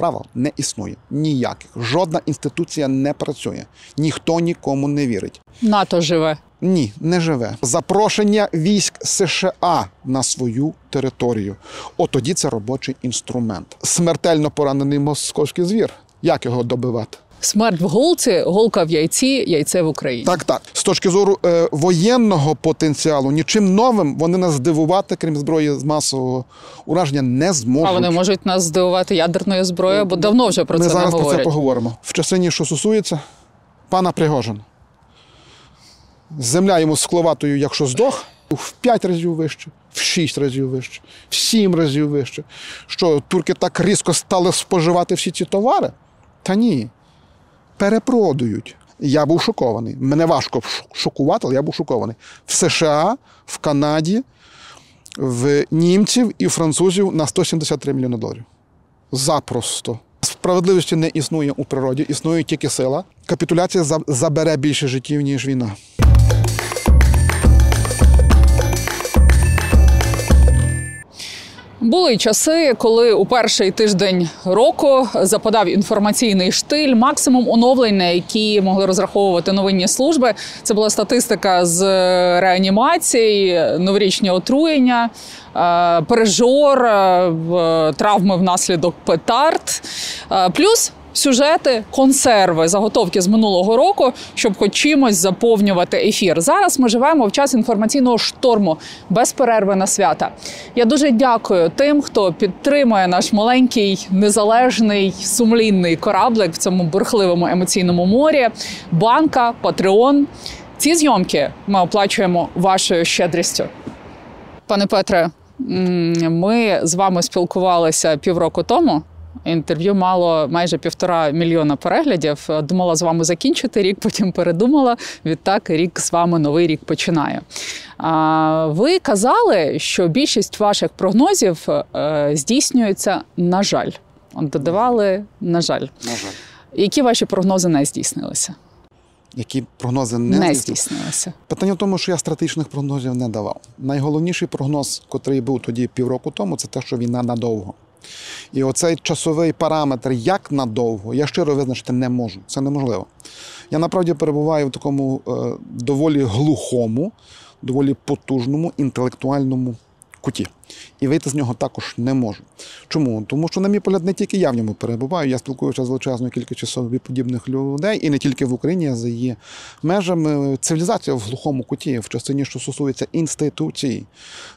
Правил не існує ніяких. Жодна інституція не працює, ніхто нікому не вірить. НАТО живе. Ні, не живе. Запрошення військ США на свою територію. От тоді це робочий інструмент. Смертельно поранений московський звір. Як його добивати? Смерть в голці, голка в яйці, яйце в Україні. Так, так. З точки зору е, воєнного потенціалу, нічим новим вони нас здивувати, крім зброї з масового ураження, не зможуть. А вони можуть нас здивувати ядерною зброєю, бо давно вже про Ми це зараз про це поговоримо. В частині, що стосується пана Пригожина. Земля йому скловатою, якщо здох, в 5 разів вище, в 6 разів вище, в 7 разів вище. Що турки так різко стали споживати всі ці товари? Та ні. Перепродують. Я був шокований. Мене важко шокувати, але я був шокований. В США, в Канаді, в німців і французів на 173 мільйони доларів. Запросто. Справедливості не існує у природі, існує тільки сила. Капітуляція за- забере більше життів, ніж війна. Були часи, коли у перший тиждень року западав інформаційний штиль. Максимум оновлень, на які могли розраховувати новинні служби. Це була статистика з реанімацій, новорічні отруєння, е, пережор, е, травми внаслідок петард. Е, Плюс сюжети, консерви, заготовки з минулого року, щоб хоч чимось заповнювати ефір. Зараз ми живемо в час інформаційного шторму без перерви на свята. Я дуже дякую тим, хто підтримує наш маленький, незалежний, сумлінний кораблик в цьому бурхливому емоційному морі. Банка, Патреон. Ці зйомки ми оплачуємо вашою щедрістю. Пане Петре, ми з вами спілкувалися півроку тому. Інтерв'ю мало майже півтора мільйона переглядів. Думала з вами закінчити рік, потім передумала. Відтак рік з вами новий рік починає. Ви казали, що більшість ваших прогнозів е, здійснюється, на жаль. Додавали, на жаль. На жаль. Які ваші прогнози не здійснилися? Які прогнози Не, не, здійснилися. Питання в тому, що я стратегічних прогнозів не давав. Найголовніший прогноз, котрий був тоді півроку тому, це те, що війна надовго. І оцей часовий параметр, як надовго, я щиро визначити не можу. Це неможливо. Я направді перебуваю в такому е, доволі глухому, доволі потужному інтелектуальному куті. І вийти з нього також не можу. Чому? Тому що, на мій погляд, не тільки я в ньому перебуваю, я спілкуюся з величезною кількістю собі подібних людей, і не тільки в Україні, а за її межами. Цивілізація в глухому куті, в частині, що стосується інституцій.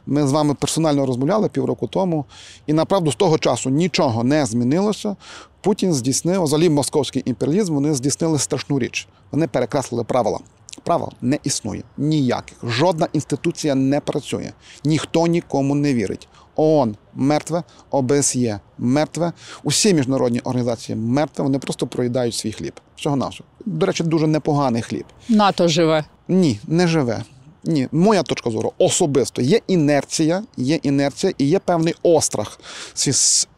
Ми з вами персонально розмовляли півроку тому, і направду з того часу нічого не змінилося. Путін здійснив, взагалі московський імперіалізм, вони здійснили страшну річ. Вони перекреслили правила. Правил не існує ніяких. Жодна інституція не працює, ніхто нікому не вірить. ООН мертве, ОБСЄ мертве, усі міжнародні організації мертве, вони просто проїдають свій хліб. Всього нашого. До речі, дуже непоганий хліб. НАТО живе. Ні, не живе. Ні, моя точка зору особисто є інерція, є інерція і є певний острах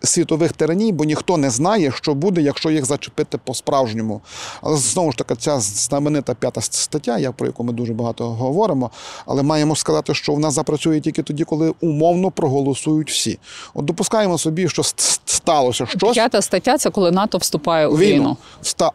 світових теренів, бо ніхто не знає, що буде, якщо їх зачепити по-справжньому. Але знову ж таки, ця знаменита п'ята стаття, я про яку ми дуже багато говоримо, але маємо сказати, що вона запрацює тільки тоді, коли умовно проголосують всі. От допускаємо собі, що ст- сталося щось. П'ята стаття це коли НАТО вступає у Війну. війну.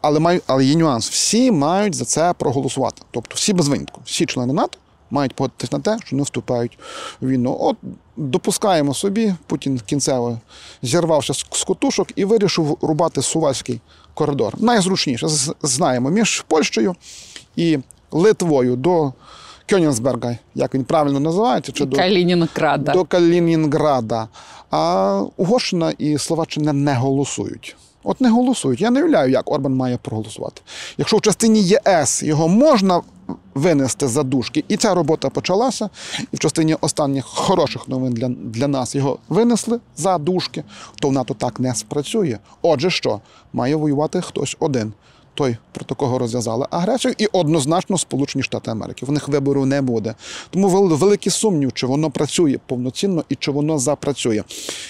Але, маю, але є нюанс. Всі мають за це проголосувати. Тобто всі без винятку, всі члени НАТО мають погодитись на те, що не вступають в війну. От допускаємо собі, Путін кінцево зірвався з котушок і вирішив рубати Сувальський коридор. Найзручніше знаємо між Польщею і Литвою до Кьонінсберга, як він правильно називається, чи до Калінінграда. до Калінінграда. А Угорщина і Словаччина не голосують. От не голосують. Я не уявляю, як Орбан має проголосувати. Якщо в частині ЄС його можна винести за дужки, і ця робота почалася, і в частині останніх хороших новин для, для нас його винесли за дужки, то в НАТО так не спрацює. Отже, що має воювати хтось один. Той, проти кого розв'язали агресію, і однозначно Сполучені Штати Америки. В них вибору не буде. Тому вел- великий сумнів, чи воно працює повноцінно і чи воно запрацює.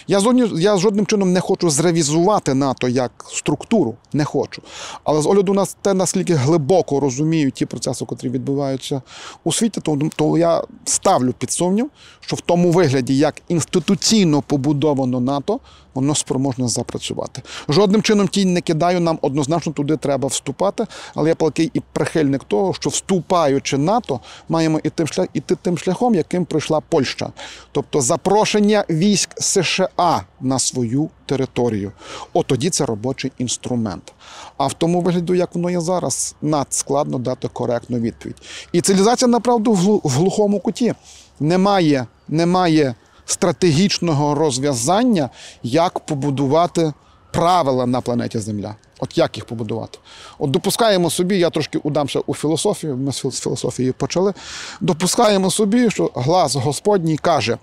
Я, зодні- я жодним чином не хочу зревізувати НАТО як структуру, не хочу. Але з огляду на те, наскільки глибоко розумію ті процеси, котрі відбуваються у світі, то, то я ставлю під сумнів, що в тому вигляді, як інституційно побудовано НАТО, воно спроможне запрацювати. Жодним чином тінь не кидаю, нам однозначно туди треба вступати, але я палкий і прихильник того, що вступаючи НАТО, маємо іти, шлях, іти тим шляхом, яким пройшла Польща. Тобто запрошення військ США на свою територію. От тоді це робочий інструмент. А в тому вигляду, як воно є зараз, надскладно дати коректну відповідь. І цивілізація, направду, в глухому куті. Немає, немає стратегічного розв'язання, як побудувати правила на планеті Земля. От як їх побудувати? От допускаємо собі, я трошки удамся у філософію, ми з філософії почали. Допускаємо собі, що глас Господній каже: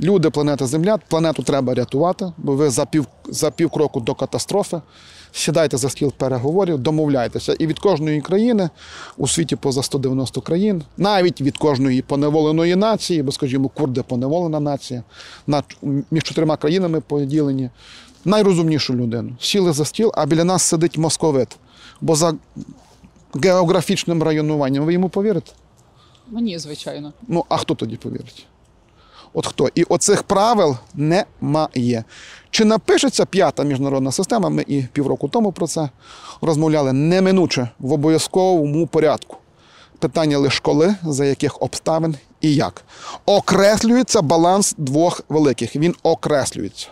люди, планета Земля, планету треба рятувати, бо ви за пів, за пів кроку до катастрофи. Сідайте за стіл переговорів, домовляйтеся. І від кожної країни у світі поза 190 країн, навіть від кожної поневоленої нації, бо, скажімо, курди поневолена нація, між чотирма країнами поділені, найрозумнішу людину. Сіли за стіл, а біля нас сидить московит. Бо за географічним районуванням ви йому повірите? Мені, звичайно. Ну, а хто тоді повірить? От хто? І оцих правил немає. Чи напишеться п'ята міжнародна система? Ми і півроку тому про це розмовляли неминуче в обов'язковому порядку. Питання лише коли, за яких обставин і як. Окреслюється баланс двох великих. Він окреслюється.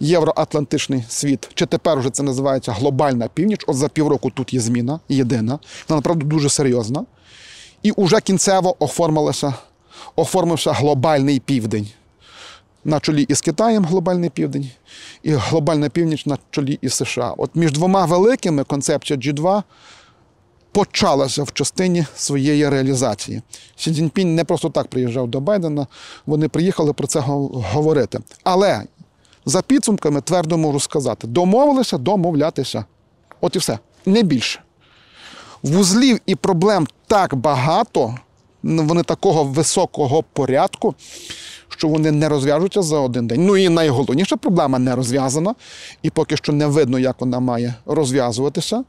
Євроатлантичний світ, чи тепер вже це називається глобальна північ. От за півроку тут є зміна єдина, вона направду дуже серйозна. І уже кінцево оформилося, оформився глобальний південь. На чолі із Китаєм глобальний південь, і глобальна північ на чолі із США. От між двома великими концепція G2 почалася в частині своєї реалізації. Сі Цзіньпінь не просто так приїжджав до Байдена, вони приїхали про це говорити. Але за підсумками твердо можу сказати: домовилися домовлятися. От і все, не більше. Вузлів і проблем так багато, вони такого високого порядку, що вони не розв'яжуться за один день. Ну і найголовніша проблема не розв'язана, і поки що не видно, як вона має розв'язуватися.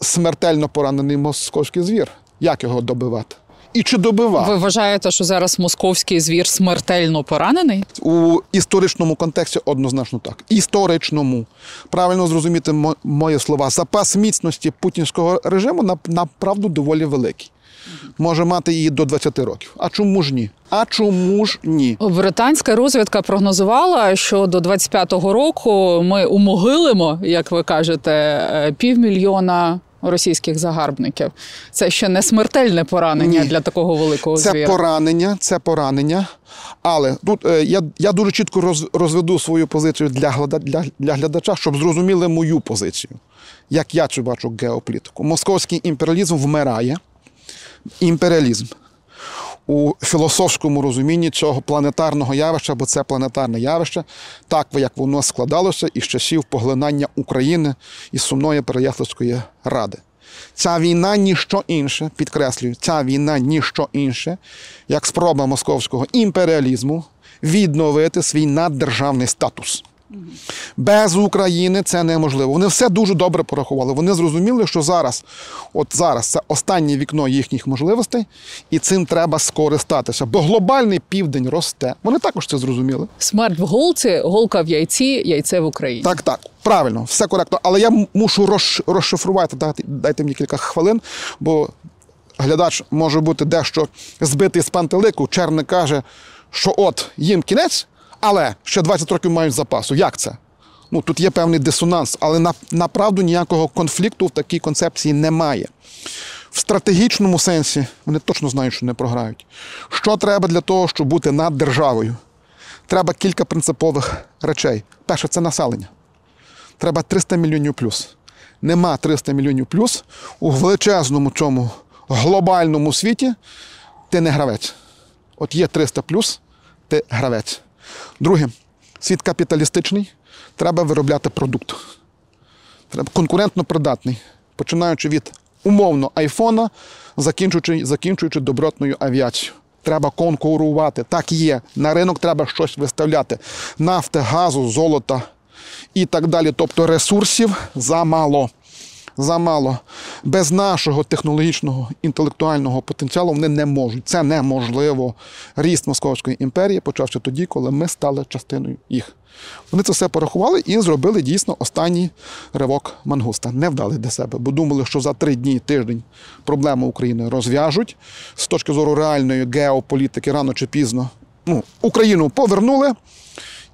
Смертельно поранений московський звір. Як його добивати? І чи добивав? Ви вважаєте, що зараз московський звір смертельно поранений? У історичному контексті однозначно так. Історичному. Правильно зрозуміти мо- мої слова. Запас міцності путінського режиму на- направду доволі великий. Може мати її до 20 років. А чому ж ні? А чому ж ні? Британська розвідка прогнозувала, що до 25-го року ми умогилимо, як ви кажете, е, півмільйона російських загарбників. Це ще не смертельне поранення Ні. для такого великого Це звіра. поранення, це поранення. Але тут е, я, я дуже чітко роз, розведу свою позицію для, для, для глядача, щоб зрозуміли мою позицію. Як я цю бачу геополітику. Московський імперіалізм вмирає. Імперіалізм у філософському розумінні цього планетарного явища, бо це планетарне явище, так як воно складалося із часів поглинання України із сумної Переяславської ради. Ця війна ніщо інше, підкреслюю, ця війна ніщо інше, як спроба московського імперіалізму відновити свій наддержавний статус. Без України це неможливо. Вони все дуже добре порахували. Вони зрозуміли, що зараз, от зараз це останнє вікно їхніх можливостей, і цим треба скористатися. Бо глобальний південь росте. Вони також це зрозуміли. Смерть в голці, голка в яйці, яйце в Україні. Так, так, правильно, все коректно. Але я мушу розшифрувати. Дайте, дайте мені кілька хвилин, бо глядач може бути дещо збитий з пантелику. Черник каже, що от їм кінець, але ще 20 років мають запасу. Як це? Ну, тут є певний дисонанс, але на, направду ніякого конфлікту в такій концепції немає. В стратегічному сенсі вони точно знають, що не програють. Що треба для того, щоб бути над державою? Треба кілька принципових речей. Перше, це населення. Треба 300 мільйонів плюс. Нема 300 мільйонів плюс у величезному цьому глобальному світі. Ти не гравець. От є 300 плюс, ти гравець. Друге, світ капіталістичний, треба виробляти продукт. Треба конкурентно придатний, починаючи від умовно айфона, закінчуючи, закінчуючи добротною авіацією. Треба конкурувати. Так є. На ринок треба щось виставляти. Нафти, газу, золота і так далі. Тобто ресурсів замало. Замало. Без нашого технологічного інтелектуального потенціалу вони не можуть. Це неможливо. Ріст Московської імперії почався тоді, коли ми стали частиною їх. Вони це все порахували і зробили дійсно останній ривок мангуста. Не вдали для себе, бо думали, що за три дні, тиждень проблему України розв'яжуть. З точки зору реальної геополітики, рано чи пізно ну, Україну повернули.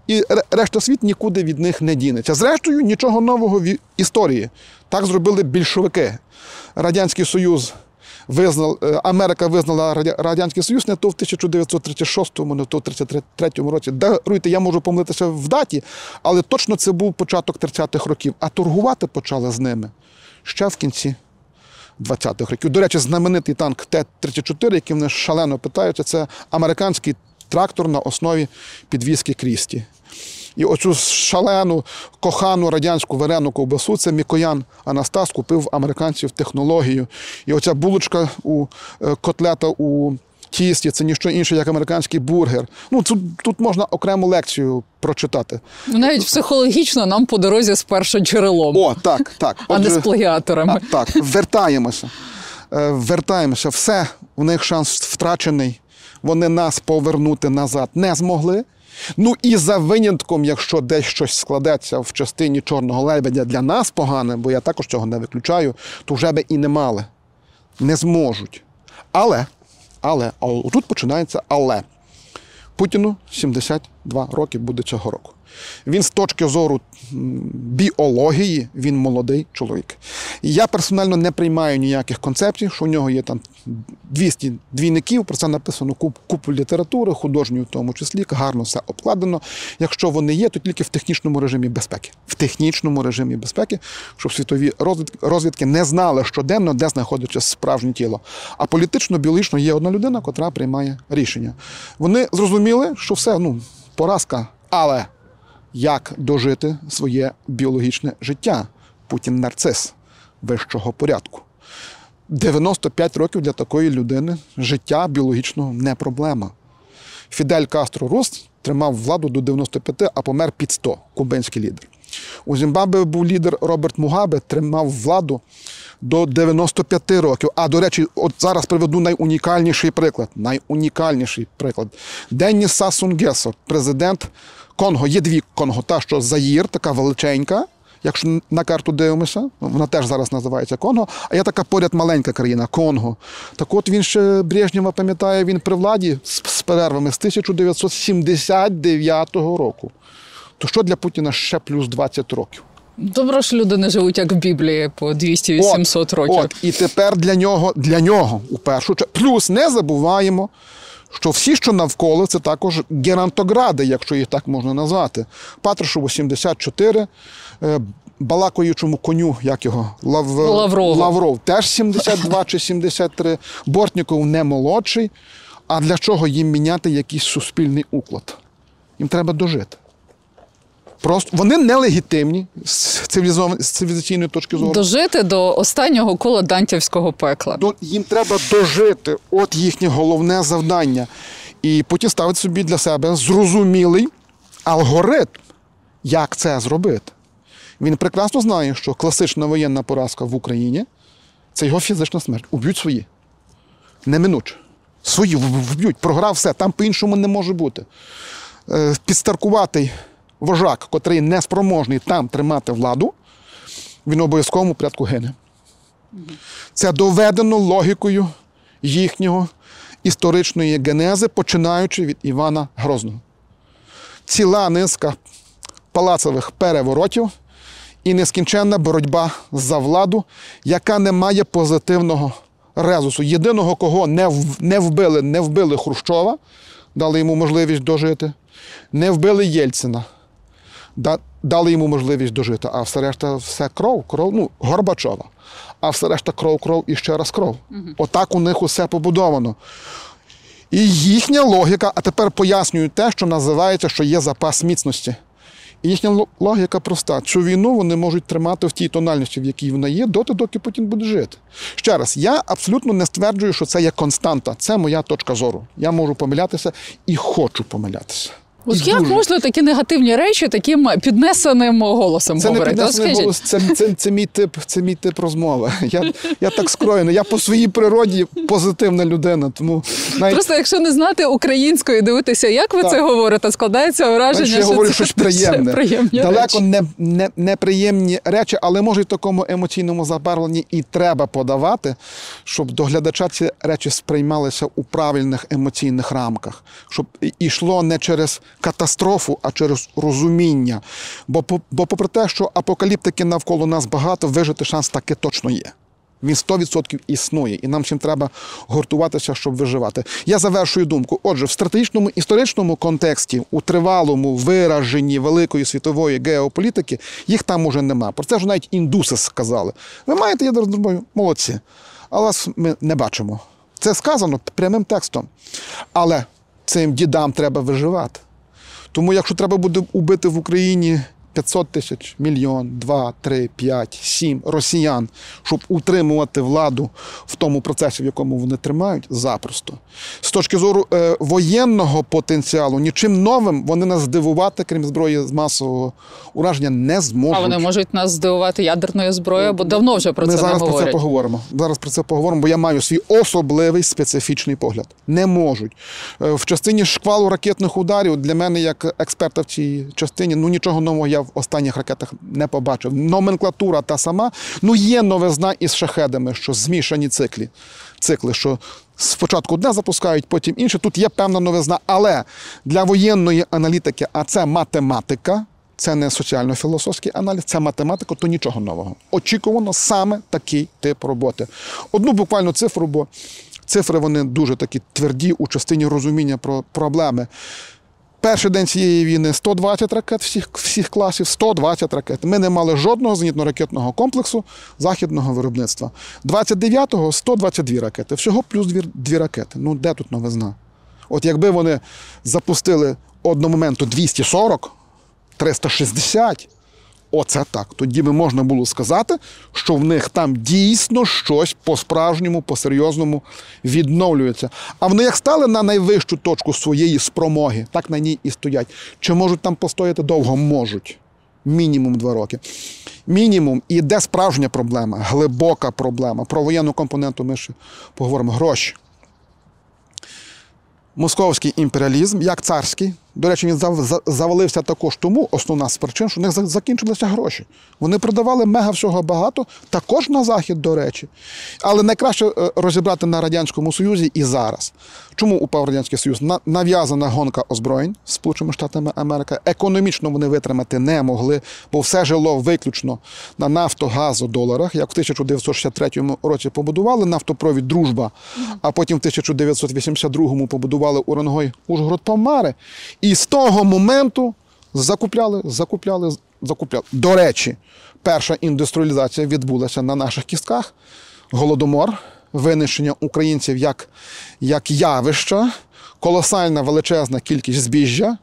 І решта світ нікуди від них не дінеться. Зрештою, нічого нового в історії. Так зробили більшовики. Радянський Союз визнав, е, Америка визнала Радянський Союз не то в 1936-му, не то в 1933 році. Даруйте, я можу помилитися в даті, але точно це був початок 30-х років. А торгувати почали з ними ще в кінці 20-х років. До речі, знаменитий танк Т-34, яким вони шалено питаються, це американський трактор на основі підвіски Крісті. І оцю шалену, кохану радянську варену ковбасу це Мікоян Анастас купив в американців технологію. І оця булочка у е, котлета у тісті це ніщо інше, як американський бургер. Ну, тут, тут можна окрему лекцію прочитати. Навіть психологічно нам по дорозі з першоджерелом, О, так, так. а не з плагіаторами. а, так, вертаємося. Е, Вертаємося. Все, у них шанс втрачений. Вони нас повернути назад не змогли. Ну і за винятком, якщо десь щось складеться в частині чорного лебедя для нас погане, бо я також цього не виключаю, то вже би і не мали. Не зможуть. Але, але, а тут починається але. Путіну 72 роки буде цього року. Він з точки зору біології, він молодий чоловік. Я персонально не приймаю ніяких концепцій, що у нього є там 200 двійників, про це написано куп, купу літератури, художньої в тому числі, гарно все обкладено. Якщо вони є, то тільки в технічному режимі безпеки. В технічному режимі безпеки, щоб світові розвідки, не знали щоденно, де знаходиться справжнє тіло. А політично-біологічно є одна людина, котра приймає рішення. Вони зрозуміли, що все, ну, поразка, але як дожити своє біологічне життя? Путін нарцис вищого порядку. 95 років для такої людини життя біологічного не проблема. Фідель Кастро Рус тримав владу до 95, а помер під 100, кубинський лідер. У Зімбабве був лідер Роберт Мугабе, тримав владу до 95 років. А до речі, от зараз приведу найунікальніший приклад. Найунікальніший приклад. Денніс Сасунгесо, президент Конго. Є дві Конго. Та, що Заїр, така величенька. Якщо на карту дивимося, вона теж зараз називається Конго, а є така поряд маленька країна Конго. Так от він ще Брежнєва пам'ятає, він при владі з, з перервами з 1979 року. То що для Путіна ще плюс 20 років? Добре, що люди не живуть як в Біблії по 200-700 років. От, і тепер для нього, для нього у першу чергу. Плюс не забуваємо, що всі, що навколо, це також герантогради, якщо їх так можна назвати. Патрушеву 74, балакуючому балакаючому коню, як його Лав... Лаврова. Лавров, теж 72 чи 73. Бортніков не молодший. А для чого їм міняти якийсь суспільний уклад? Їм треба дожити. Просто вони нелегітимні з цивілізаційної точки зору. Дожити до останнього кола дантівського пекла. До- їм треба дожити. От їхнє головне завдання. І Путін ставить собі для себе зрозумілий алгоритм, як це зробити. Він прекрасно знає, що класична воєнна поразка в Україні це його фізична смерть. Уб'ють свої. Неминуче. Свої вб'ють, програв все, там по-іншому не може бути. Е, Підстаркуватий вожак, котрий не спроможний там тримати владу, він в обов'язковому порядку гине. Це доведено логікою їхнього історичної генези, починаючи від Івана Грозного. Ціла низка палацових переворотів і нескінченна боротьба за владу, яка не має позитивного резусу. Єдиного, кого не, вбили, не вбили Хрущова, дали йому можливість дожити, не вбили Єльцина, дали йому можливість дожити, а все решта все кров, кров, ну, Горбачова. А все решта кров, кров і ще раз кров. Отак у них усе побудовано. І їхня логіка, а тепер пояснюю те, що називається, що є запас міцності. І їхня логіка проста. Цю війну вони можуть тримати в тій тональності, в якій вона є, доти, доки Путін буде жити. Ще раз, я абсолютно не стверджую, що це є константа. Це моя точка зору. Я можу помилятися і хочу помилятися. От І як дуже. можна такі негативні речі таким піднесеним голосом Це не говорити? От піднесений голос, це, це, це, мій тип, це мій тип розмови. Я, я так скроєний. Я по своїй природі позитивна людина. Тому навіть Просто якщо не знати української, дивитися, як ви Так. це говорите, складається враження, Знаєш, я що говорю це, щось приємне. приємні Далеко речі. не, не, неприємні речі, але може в такому емоційному забарвленні і треба подавати, щоб до глядача ці речі сприймалися у правильних емоційних рамках, щоб і- йшло не через катастрофу, а через розуміння. Бо, бо попри те, що апокаліптики навколо нас багато, вижити шанс таки точно є. Він 100% існує, і нам всім треба гуртуватися, щоб виживати. Я завершую думку. Отже, в стратегічному історичному контексті, у тривалому вираженні великої світової геополітики, їх там уже нема. Про це ж навіть індуси сказали. Ви маєте ядерну зброю? Молодці. А вас ми не бачимо. Це сказано прямим текстом. Але цим дідам треба виживати. Тому, якщо треба буде убити в Україні 500 тисяч, мільйон, 2, 3, 5, 7 росіян, щоб утримувати владу в тому процесі, в якому вони тримають, запросто. З точки зору е, воєнного потенціалу, нічим новим вони нас здивувати, крім зброї з масового ураження, не зможуть. А вони можуть нас здивувати ядерною зброєю, бо давно вже про Ми це зараз не про це поговоримо. Зараз про це поговоримо, бо я маю свій особливий специфічний погляд. Не можуть. Е, В частині шквалу ракетних ударів для мене, як експерта в цій частині, ну нічого нового я в останніх ракетах не побачив. Номенклатура та сама. Ну є новизна із шахедами, що змішані циклі. Цикли, що спочатку одне запускають, потім інше. Тут є певна новизна. Але для воєнної аналітики, а це математика. Це не соціально-філософський аналіз, це математика, то нічого нового. Очікувано саме такий тип роботи. Одну буквально цифру, бо цифри вони дуже такі тверді у частині розуміння про проблеми. Перший день цієї війни 120 ракет всіх, всіх класів, 120 ракет. Ми не мали жодного зенітно-ракетного комплексу західного виробництва. 29-го 122 ракети. Всього плюс дві, дві ракети. Ну де тут новизна? От якби вони запустили одномоменту 240, 360, оце так. Тоді би можна було сказати, що в них там дійсно щось по-справжньому, по-серйозному відновлюється. А вони як стали на найвищу точку своєї спромоги, так на ній і стоять. Чи можуть там постояти довго? Можуть. Мінімум два роки. Мінімум. І де справжня проблема, глибока проблема. Про воєнну компоненту ми ще поговоримо. Гроші. Московський імперіалізм, як царський, до речі, він зав- завалився також тому, основна з причин, що в них закінчилися гроші. Вони продавали мега всього багато, також на захід, до речі. Але найкраще е, розібрати на Радянському Союзі і зараз. Чому упав Радянський Союз? Нав'язана гонка озброєнь з Сполученими Штатами Америки. Економічно вони витримати не могли, бо все жило виключно на нафтогазодоларах. Як в 1963 році побудували нафтопровід Дружба, а потім в 1982 побудували Уренгой Ужгород Помари. І з того моменту закупляли, закупляли, закупляли. До речі, перша індустріалізація відбулася на наших кістках. Голодомор, винищення українців як, як явища, колосальна величезна кількість збіжжя,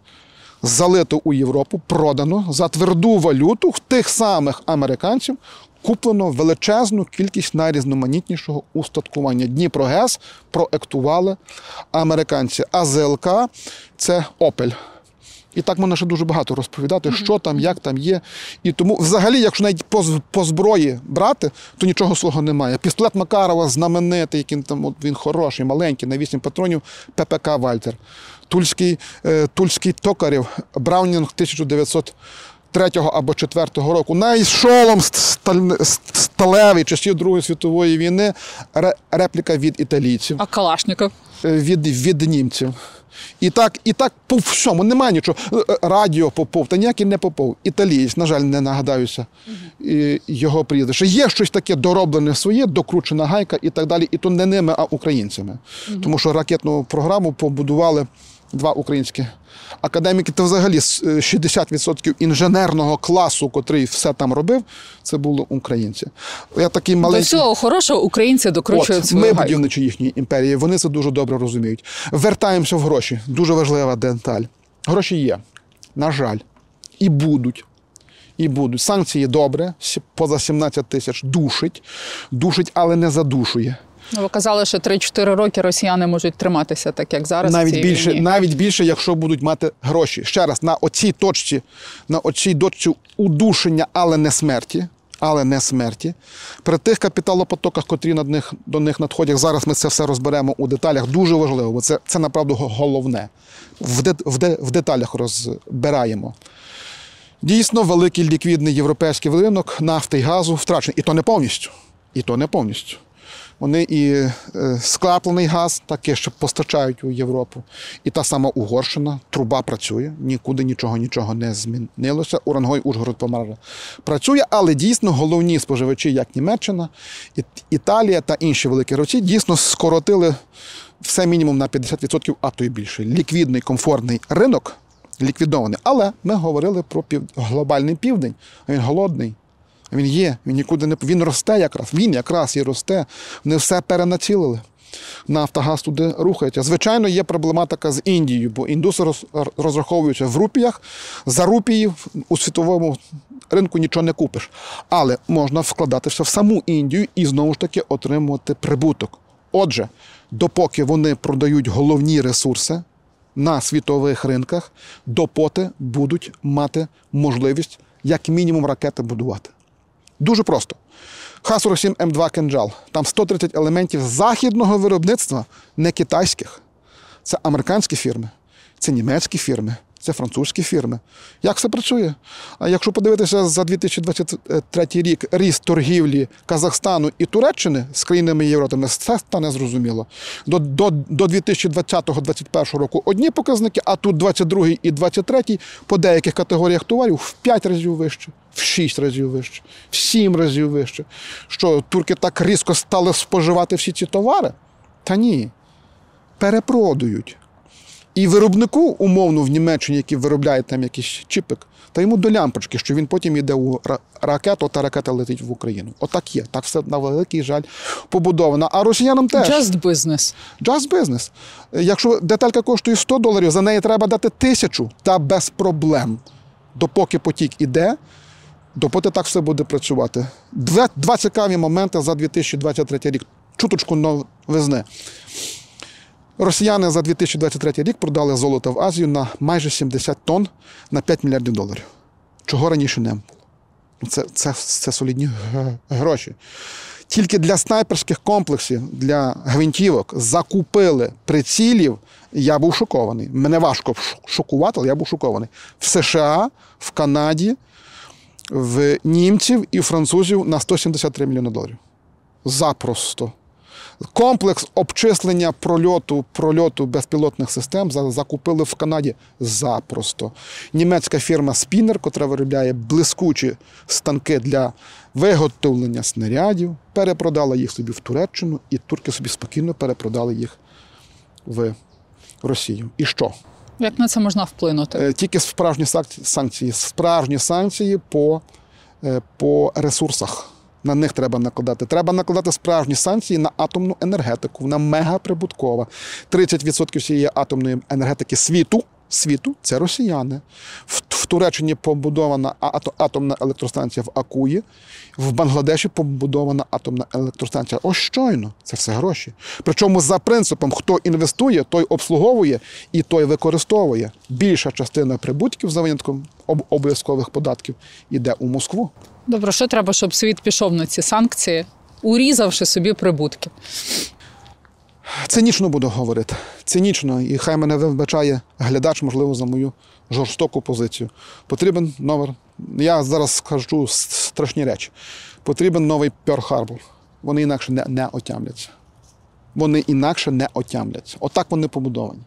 залито у Європу, продано за тверду валюту тих самих американців. Куплено величезну кількість найрізноманітнішого устаткування. Дніпрогес проектували американці, а ЗЛК це Опель. І так можна ще дуже багато розповідати, що там, як там є. І тому, взагалі, якщо навіть по, по зброї брати, то нічого свого немає. Пістолет Макарова знаменитий, який там от він хороший, маленький, на 8 патронів, ППК Вальтер. Тульський, е, Тульський Токарів, Браунінг 1903 або 4 року. Навіть шолом сталевий часів Другої світової війни, репліка від італійців А Калашников? е, від, від німців. І так, і так по всьому немає нічого. Е, е, Радіо Попов, та ніякий не Попов. Італієць, на жаль, не нагадаюся і його прізвище. Є щось таке дороблене своє, докручена гайка і так далі. І то не ними, а українцями. Тому що ракетну програму побудували два українські академіки. Та взагалі с- е, 60% інженерного класу, котрий все там робив, це були українці. Я такий До маленький. всього хорошого українці докручують От, свою ми гайку. будівничі їхньої імперії, вони це дуже добре розуміють. Вертаємося в гроші. Дуже важлива деталь. Гроші є, на жаль, і будуть. І будуть. Санкції добре, поза 17 тисяч душить, душить, але не задушує. Ну, Ви казали, що 3-4 роки росіяни можуть триматися так, як зараз. в навіть цій більше, війні. навіть більше, якщо будуть мати гроші. Ще раз, на оцій точці, на оцій точці удушення, але не смерті. Але не смерті. При тих капіталопотоках, котрі над них, до них надходять, зараз ми це все розберемо у деталях. Дуже важливо, бо це, це направду головне. В, де, в, де, в деталях розбираємо. Дійсно, великий ліквідний європейський ринок нафти і газу втрачений. І то не повністю. І то не повністю. Вони і е, скраплений газ таке, що постачають у Європу. І та сама Угорщина, труба працює, нікуди нічого нічого не змінилося. Урангой, Ужгород, Помаржа працює, але дійсно головні споживачі, як Німеччина, Італія та інші великі гравці, дійсно скоротили все мінімум на 50%, а то й більше. Ліквідний, комфортний ринок ліквідований. Але ми говорили про пів... глобальний південь. Він голодний. Він є, він нікуди не він росте якраз. Він якраз і росте. Вони все перенацілили. Нафтогаз туди рухається. Звичайно, є проблематика з Індією, бо індуси роз- розраховуються в рупіях. За рупії у світовому ринку нічого не купиш. Але можна вкладатися в саму Індію і знову ж таки отримувати прибуток. Отже, допоки вони продають головні ресурси на світових ринках, допоти будуть мати можливість як мінімум ракети будувати. Дуже просто. Х-47 М2 «Кинджал». Там 130 елементів західного виробництва, не китайських. Це американські фірми, це німецькі фірми, це французькі фірми. Як все працює? А якщо подивитися за 2023 рік ріст торгівлі Казахстану і Туреччини з країнами Європи, це стане зрозуміло. До, до, до 2020-2021 року одні показники, а тут 22 і 23 по деяких категоріях товарів в 5 разів вище, в 6 разів вище, в 7 разів вище. Що турки так різко стали споживати всі ці товари? Та ні. Перепродують. І виробнику, умовно, в Німеччині, який виробляє там якийсь чіпик, та йому до лямпочки, що він потім йде у ракету, та ракета летить в Україну. Отак є. Так все на великий жаль побудовано. А росіянам теж. Just business. Just business. Якщо деталька коштує 100 доларів, за неї треба дати тисячу та без проблем. Допоки потік іде, допоки так все буде працювати. Два, два цікаві моменти за 2023 рік. Чуточку новизни. Росіяни за 2023 рік продали золото в Азію на майже 70 тонн на 5 мільярдів доларів. Чого раніше не було. Це, це, це солідні гроші. Тільки для снайперських комплексів, для гвинтівок закупили прицілів. Я був шокований. Мене важко шокувати, але я був шокований. В США, в Канаді, в німців і французів на 173 мільйони доларів. Запросто. Комплекс обчислення прольоту, прольоту безпілотних систем закупили в Канаді запросто. Німецька фірма Spinner, котра виробляє блискучі станки для виготовлення снарядів, перепродала їх собі в Туреччину, і турки собі спокійно перепродали їх в Росію. І що? Як на це можна вплинути? Е, Тільки справжні санкції- санкції, справжні санкції по, е, по ресурсах. На них треба накладати. Треба накладати справжні санкції на атомну енергетику. Вона мегаприбуткова. 30% всієї атомної енергетики світу. Світу це росіяни. В, в Туреччині побудована ато- атомна електростанція в Акуї, в Бангладеші побудована атомна електростанція. Ось щойно це все гроші. Причому за принципом, хто інвестує, той обслуговує і той використовує. Більша частина прибутків за винятком об- обов'язкових податків іде у Москву. Добре, що треба, щоб світ пішов на ці санкції, урізавши собі прибутки? Цинічно буду говорити. Цинічно, і хай мене вибачає глядач, можливо, за мою жорстоку позицію. Потрібен номер. Я зараз скажу страшні речі. Потрібен новий Harbor. Вони інакше не, не отямляться. Вони інакше не отямляться. Отак вони побудовані.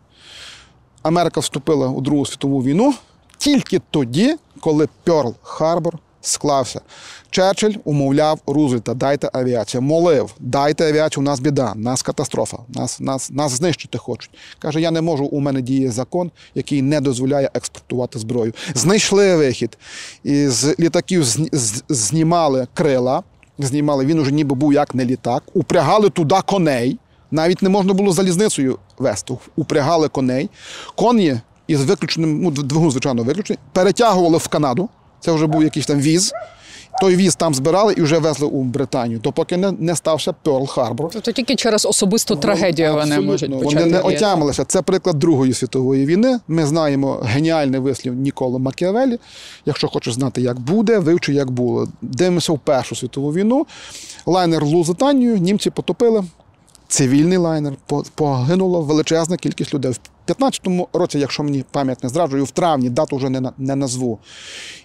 Америка вступила у Другу світову війну тільки тоді, коли Пьорл Харбор склався. Черчилль умовляв Рузвельта, дайте авіацію. Молив, дайте авіацію, у нас біда, у нас катастрофа, нас, нас, нас знищити хочуть. Каже, я не можу, у мене діє закон, який не дозволяє експортувати зброю. Знайшли вихід. І з літаків знімали крила, знімали, він уже ніби був як не літак, упрягали туди коней. Навіть не можна було залізницею вести. Упрягали коней. Коні із виключеним, ну, двигун, звичайно, виключений, перетягували в Канаду. Це вже був якийсь там віз. Той віз там збирали і вже везли у Британію, допоки не, не стався Перл Харбор. Тобто тільки через особисту трагедію вони можуть почати. Вони не отямилися. Це приклад Другої світової війни. Ми знаємо геніальний вислів Ніколи Макіавелі. Якщо хочеш знати, як буде, вивчи, як було. Дивимося в Першу світову війну. Лайнер Лузитанію, німці потопили. Цивільний лайнер по- погинула величезна кількість людей. В 15-му році, якщо мені пам'ять не зраджує, в травні дату вже не, не назву.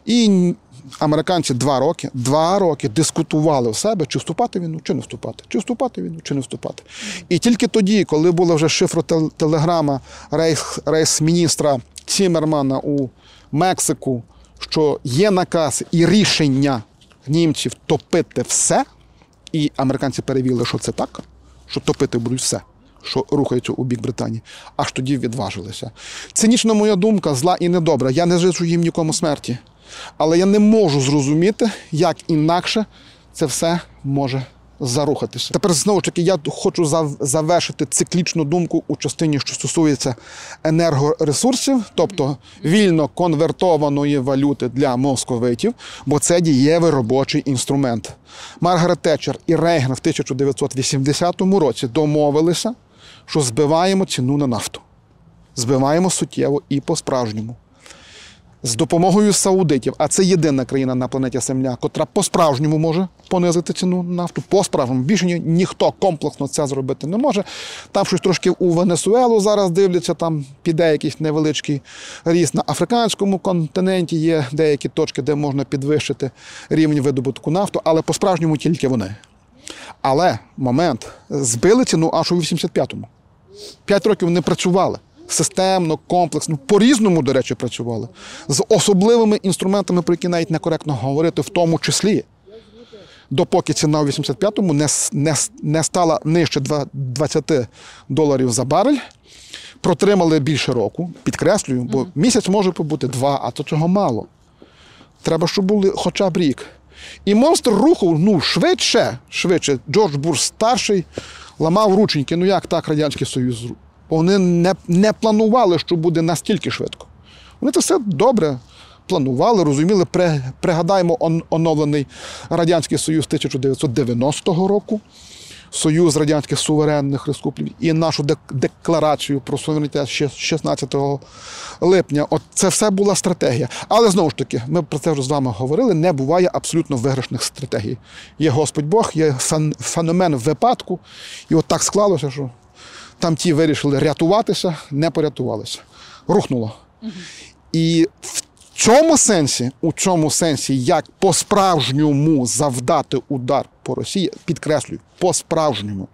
І американці два роки, два роки дискутували в себе, чи вступати війну, чи не вступати, чи вступати війну, чи не вступати. І тільки тоді, коли була вже шифротелеграма рейс, рейс-міністра Цімермана у Мексику, що є наказ і рішення німців топити все, і американці перевірили, що це так, що топити будуть все, що рухається у бік Британії. Аж тоді відважилися. Цинічна моя думка, зла і недобра. Я не зичу їм нікому смерті. Але я не можу зрозуміти, як інакше це все може зарухатися. Тепер знову ж таки я хочу завершити циклічну думку у частині, що стосується енергоресурсів, тобто вільно конвертованої валюти для московитів, бо це дієвий робочий інструмент. Маргарет Тетчер і Рейган в 1980 році домовилися, що збиваємо ціну на нафту. Збиваємо суттєво і по-справжньому з допомогою саудитів, а це єдина країна на планеті Земля, котра по-справжньому може понизити ціну на нафту. По-справжньому більше ні- ніхто комплексно це зробити не може. Там щось трошки у Венесуелу зараз дивляться, там піде якийсь невеличкий ріст. На африканському континенті є деякі точки, де можна підвищити рівень видобутку нафту, але по-справжньому тільки вони. Але момент збили ціну аж у 85-му. П'ять років не працювали. Системно, комплексно, по-різному, до речі, працювали. З особливими інструментами, про які навіть некоректно говорити, в тому числі. Допоки ціна у 85-му не, не, не стала нижче 20 доларів за барель, протримали більше року, підкреслюю, бо місяць може побути два, а то цього мало. Треба, щоб були хоча б рік. І монстр рухав ну, швидше, швидше. Джордж Буш старший ламав рученьки. Ну як так Радянський Союз? Вони не, не планували, що буде настільки швидко. Вони це все добре планували, розуміли. При, пригадаємо он, оновлений Радянський Союз 1990 року. Союз Радянських суверенних республік і нашу декларацію про суверенітет 16 липня. От це все була стратегія. Але знову ж таки, ми про це вже з вами говорили. Не буває абсолютно виграшних стратегій. Є Господь Бог, є феномен випадку, і от так склалося, що там ті вирішили рятуватися, не порятувалися. Рухнуло. І в цьому сенсі, у цьому сенсі, як по-справжньому завдати удар по Росії, підкреслюю, по-справжньому,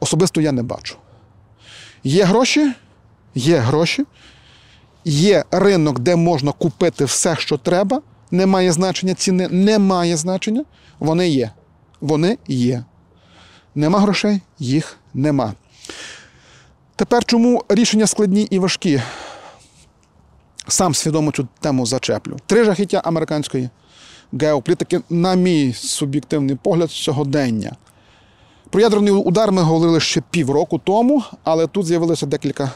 особисто я не бачу. Є гроші, є гроші, є ринок, де можна купити все, що треба. Немає значення ціни, немає значення. Вони є. Вони є. Нема грошей, їх нема. Тепер чому рішення складні і важкі? Сам свідомо цю тему зачеплю. Три жахіття американської геополітики, на мій суб'єктивний погляд, сьогодення. Про ядерний удар ми говорили ще півроку тому, але тут з'явилося декілька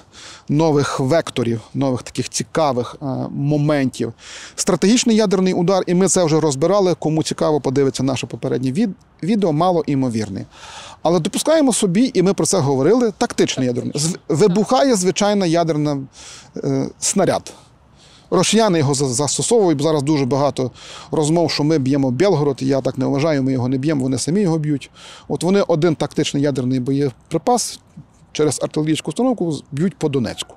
нових векторів, нових таких цікавих е, моментів. Стратегічний ядерний удар, і ми це вже розбирали. Кому цікаво, подивиться наше попереднє від- відео, мало імовірний. Але допускаємо собі, і ми про це говорили, тактичний ядерний. Вибухає звичайна ядерна е, снаряд. Росіяни його застосовують. Зараз дуже багато розмов, що ми б'ємо Белгород. Я так не вважаю, ми його не б'ємо, вони самі його б'ють. От вони один тактичний ядерний боєприпас через артилерійську установку б'ють по Донецьку.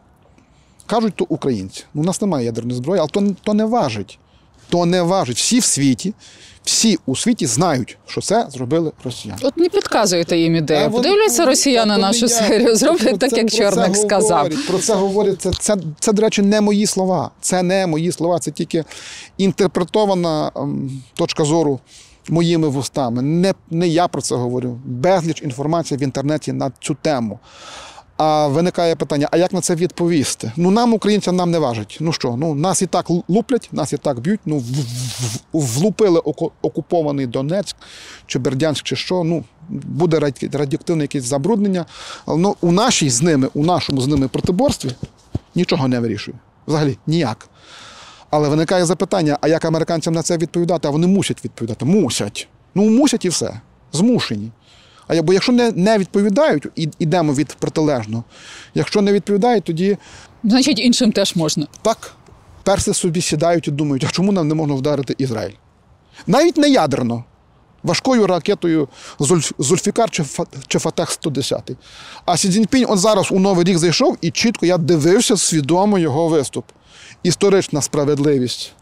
Кажуть, то українці. Ну, у нас немає ядерної зброї, але то, то не важить. То не важить. Всі в світі, всі у світі знають, що це зробили росіяни. От не підказуєте їм ідею. Подивляться росіяни нашу серію, зроблять так, як Чорник сказав. Про це говорять. Це, це, це, до речі, не мої слова. Це не мої слова, це тільки інтерпретована ем, точка зору моїми вустами. Не, не я про це говорю. Безліч інформації в інтернеті на цю тему. А виникає питання: а як на це відповісти? Ну нам, українцям, нам не важить. Ну що, ну нас і так луплять, нас і так б'ють. Ну влупили окупований Донецьк чи Бердянськ, чи що. Ну буде раді- радіоактивне якесь забруднення. Ну, у нашій з ними, у нашому з ними протиборстві нічого не вирішує. Взагалі ніяк. Але виникає запитання: а як американцям на це відповідати? А вони мусять відповідати. Мусять. Ну, мусять і все. Змушені. Бо якщо не, не відповідають, і йдемо від протилежного. Якщо не відповідають, тоді Значить, іншим теж можна. так перси собі сідають і думають, а чому нам не можна вдарити Ізраїль? Навіть не ядерно. Важкою ракетою Зульфікар чи, чи Фатех 110. А Сі Цзіньпінь он зараз у Новий рік зайшов і чітко я дивився свідомо його виступ. Історична справедливість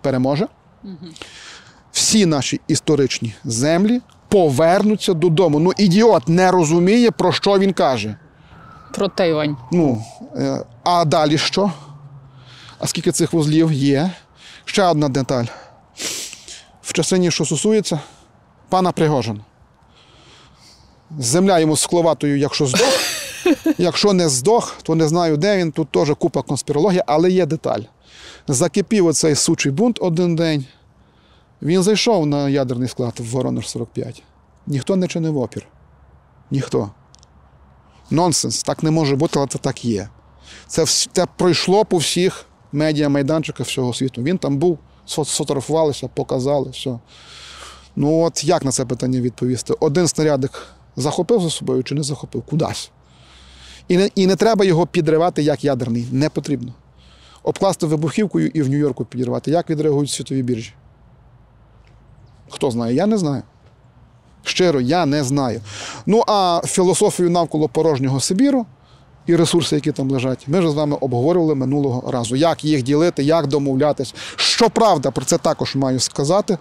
переможе. Всі наші історичні землі повернуться додому. Ну, ідіот не розуміє, про що він каже. Про Тайвань. Ну, е, а далі що? А скільки цих вузлів є? Ще одна деталь. В частині, що стосується пана Пригожина. Земля йому скловатою, якщо здох. Якщо не здох, то не знаю, де він. Тут теж купа конспірології, але є деталь. Закипів оцей сучий бунт один день. Він зайшов на ядерний склад в Воронеж 45. Ніхто не чинив опір. Ніхто. Нонсенс, так не може бути, але це так є. Це, це пройшло по всіх медіа-майданчиках всього світу. Він там був, сфотографувалися, показали, все. Ну от як на це питання відповісти? Один снарядик захопив за собою чи не захопив? Кудись. І не, і не треба його підривати як ядерний. Не потрібно. Обкласти вибухівкою і в Нью-Йорку підірвати. Як відреагують світові біржі? Хто знає? Я не знаю. Щиро, я не знаю. Ну а філософію навколо порожнього Сибіру і ресурси, які там лежать, ми вже з вами обговорювали минулого разу. Як їх ділити, як домовлятись. Щоправда, про це також маю сказати,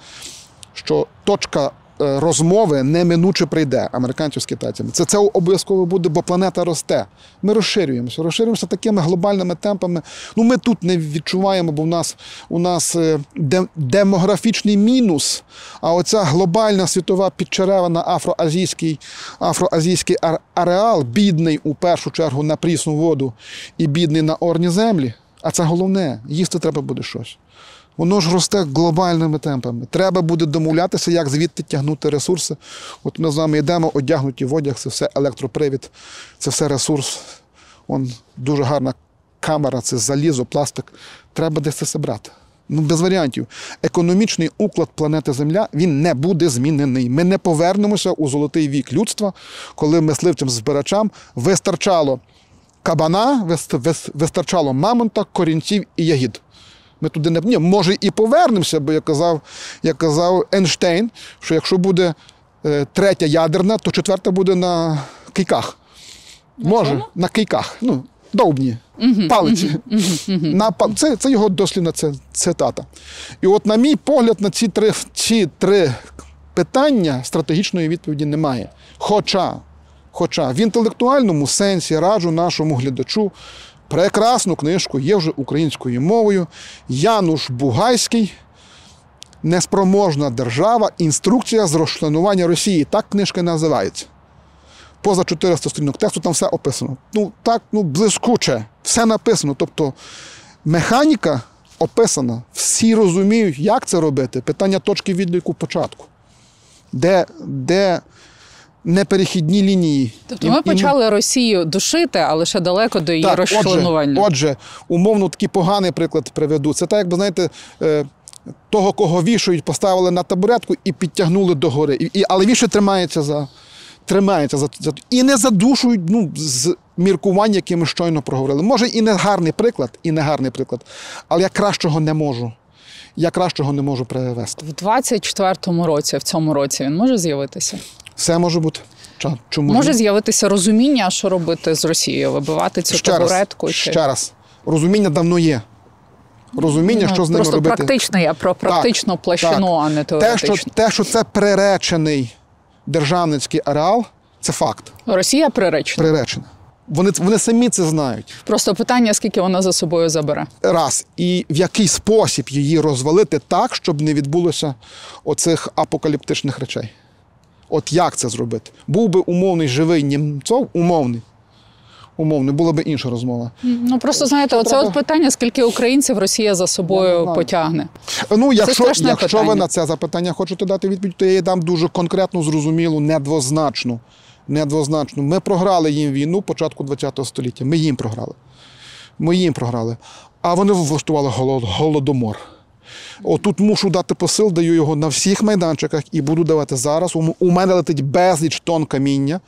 що точка розмови неминуче прийде американців з китайцями. Це, це обов'язково буде, бо планета росте. Ми розширюємося, розширюємося такими глобальними темпами. Ну, ми тут не відчуваємо, бо в нас у нас е, демографічний мінус. А оця глобальна світова підчеревина афроазійський, афроазійський ар- ареал, бідний у першу чергу на прісну воду і бідний на орні землі. А це головне, їсти треба буде щось. Воно ж росте глобальними темпами. Треба буде домовлятися, як звідти тягнути ресурси. От ми з вами йдемо, одягнуті в одяг, це все електропривід, це все ресурс. Он дуже гарна камера, це залізо, пластик. Треба десь це брати. Ну, без варіантів. Економічний уклад планети Земля він не буде змінений. Ми не повернемося у золотий вік людства, коли мисливцям збирачам вистачало кабана, вис- вис- вистачало мамонта, корінців і ягід. Ми туди не Ні, може і повернемося, бо як казав, як казав Ейнштейн, що якщо буде е, третя ядерна, то четверта буде на кийках. може, чому? на кийках. Ну, довбні, палиці. На, це, це його дослівна це, цитата. І от, на мій погляд, на ці три, ці три питання стратегічної відповіді немає. Хоча, хоча в інтелектуальному сенсі раджу нашому глядачу прекрасну книжку, є вже українською мовою. Януш Бугайський. Неспроможна держава. Інструкція з розчленування Росії. Так книжка називається. Поза 400 сторінок тексту там все описано. Ну так, ну блискуче, все написано. Тобто механіка описана, всі розуміють, як це робити. Питання точки відліку початку. Де, де неперехідні лінії. Тобто І- ми і почали Росію душити, але ще далеко до її так, розчленування. Отже, отже, умовно такий поганий приклад приведу. Це так, якби знаєте, е, того, кого вішають, поставили на табуретку і підтягнули догори. І, і, але він ще тримається за. Тримається за, за і не задушують ну, з міркувань, які ми щойно проговорили. Може, і не гарний приклад, і не гарний приклад, але я кращого не можу. Я кращого не можу привести. В 24-му році, в цьому році, він може з'явитися. Все може бути. Чому Може ні? з'явитися розуміння, що робити з Росією, вибивати цю ще раз, табуретку. чи- ще раз. Розуміння давно є. Розуміння, Ну, що з ними Просто робити. практичний, а про практичну площину, так. а не те що, те, що це приречений державницький ареал, це факт. Росія приречена. Приречений. Вони, вони самі це знають. Просто питання, скільки вона за собою забере. Раз. І в який спосіб її розвалити так, щоб не відбулося оцих апокаліптичних речей. От як це зробити? Був би умовний живий німцов, умовний. Умовний, була б інша розмова. Ну просто знаєте, оце треба- от питання, скільки українців Росія за собою потягне. Ну, якщо, якщо ви на це запитання хочете дати відповідь, то я її дам дуже конкретну, зрозумілу, недвозначну. Недвозначну. Ми програли їм війну початку ХХ століття. Ми їм програли. Ми їм програли. А вони влаштували голод- голодомор. Отут мушу дати посил, даю його на всіх майданчиках і буду давати зараз. У мене летить безліч тонн каміння.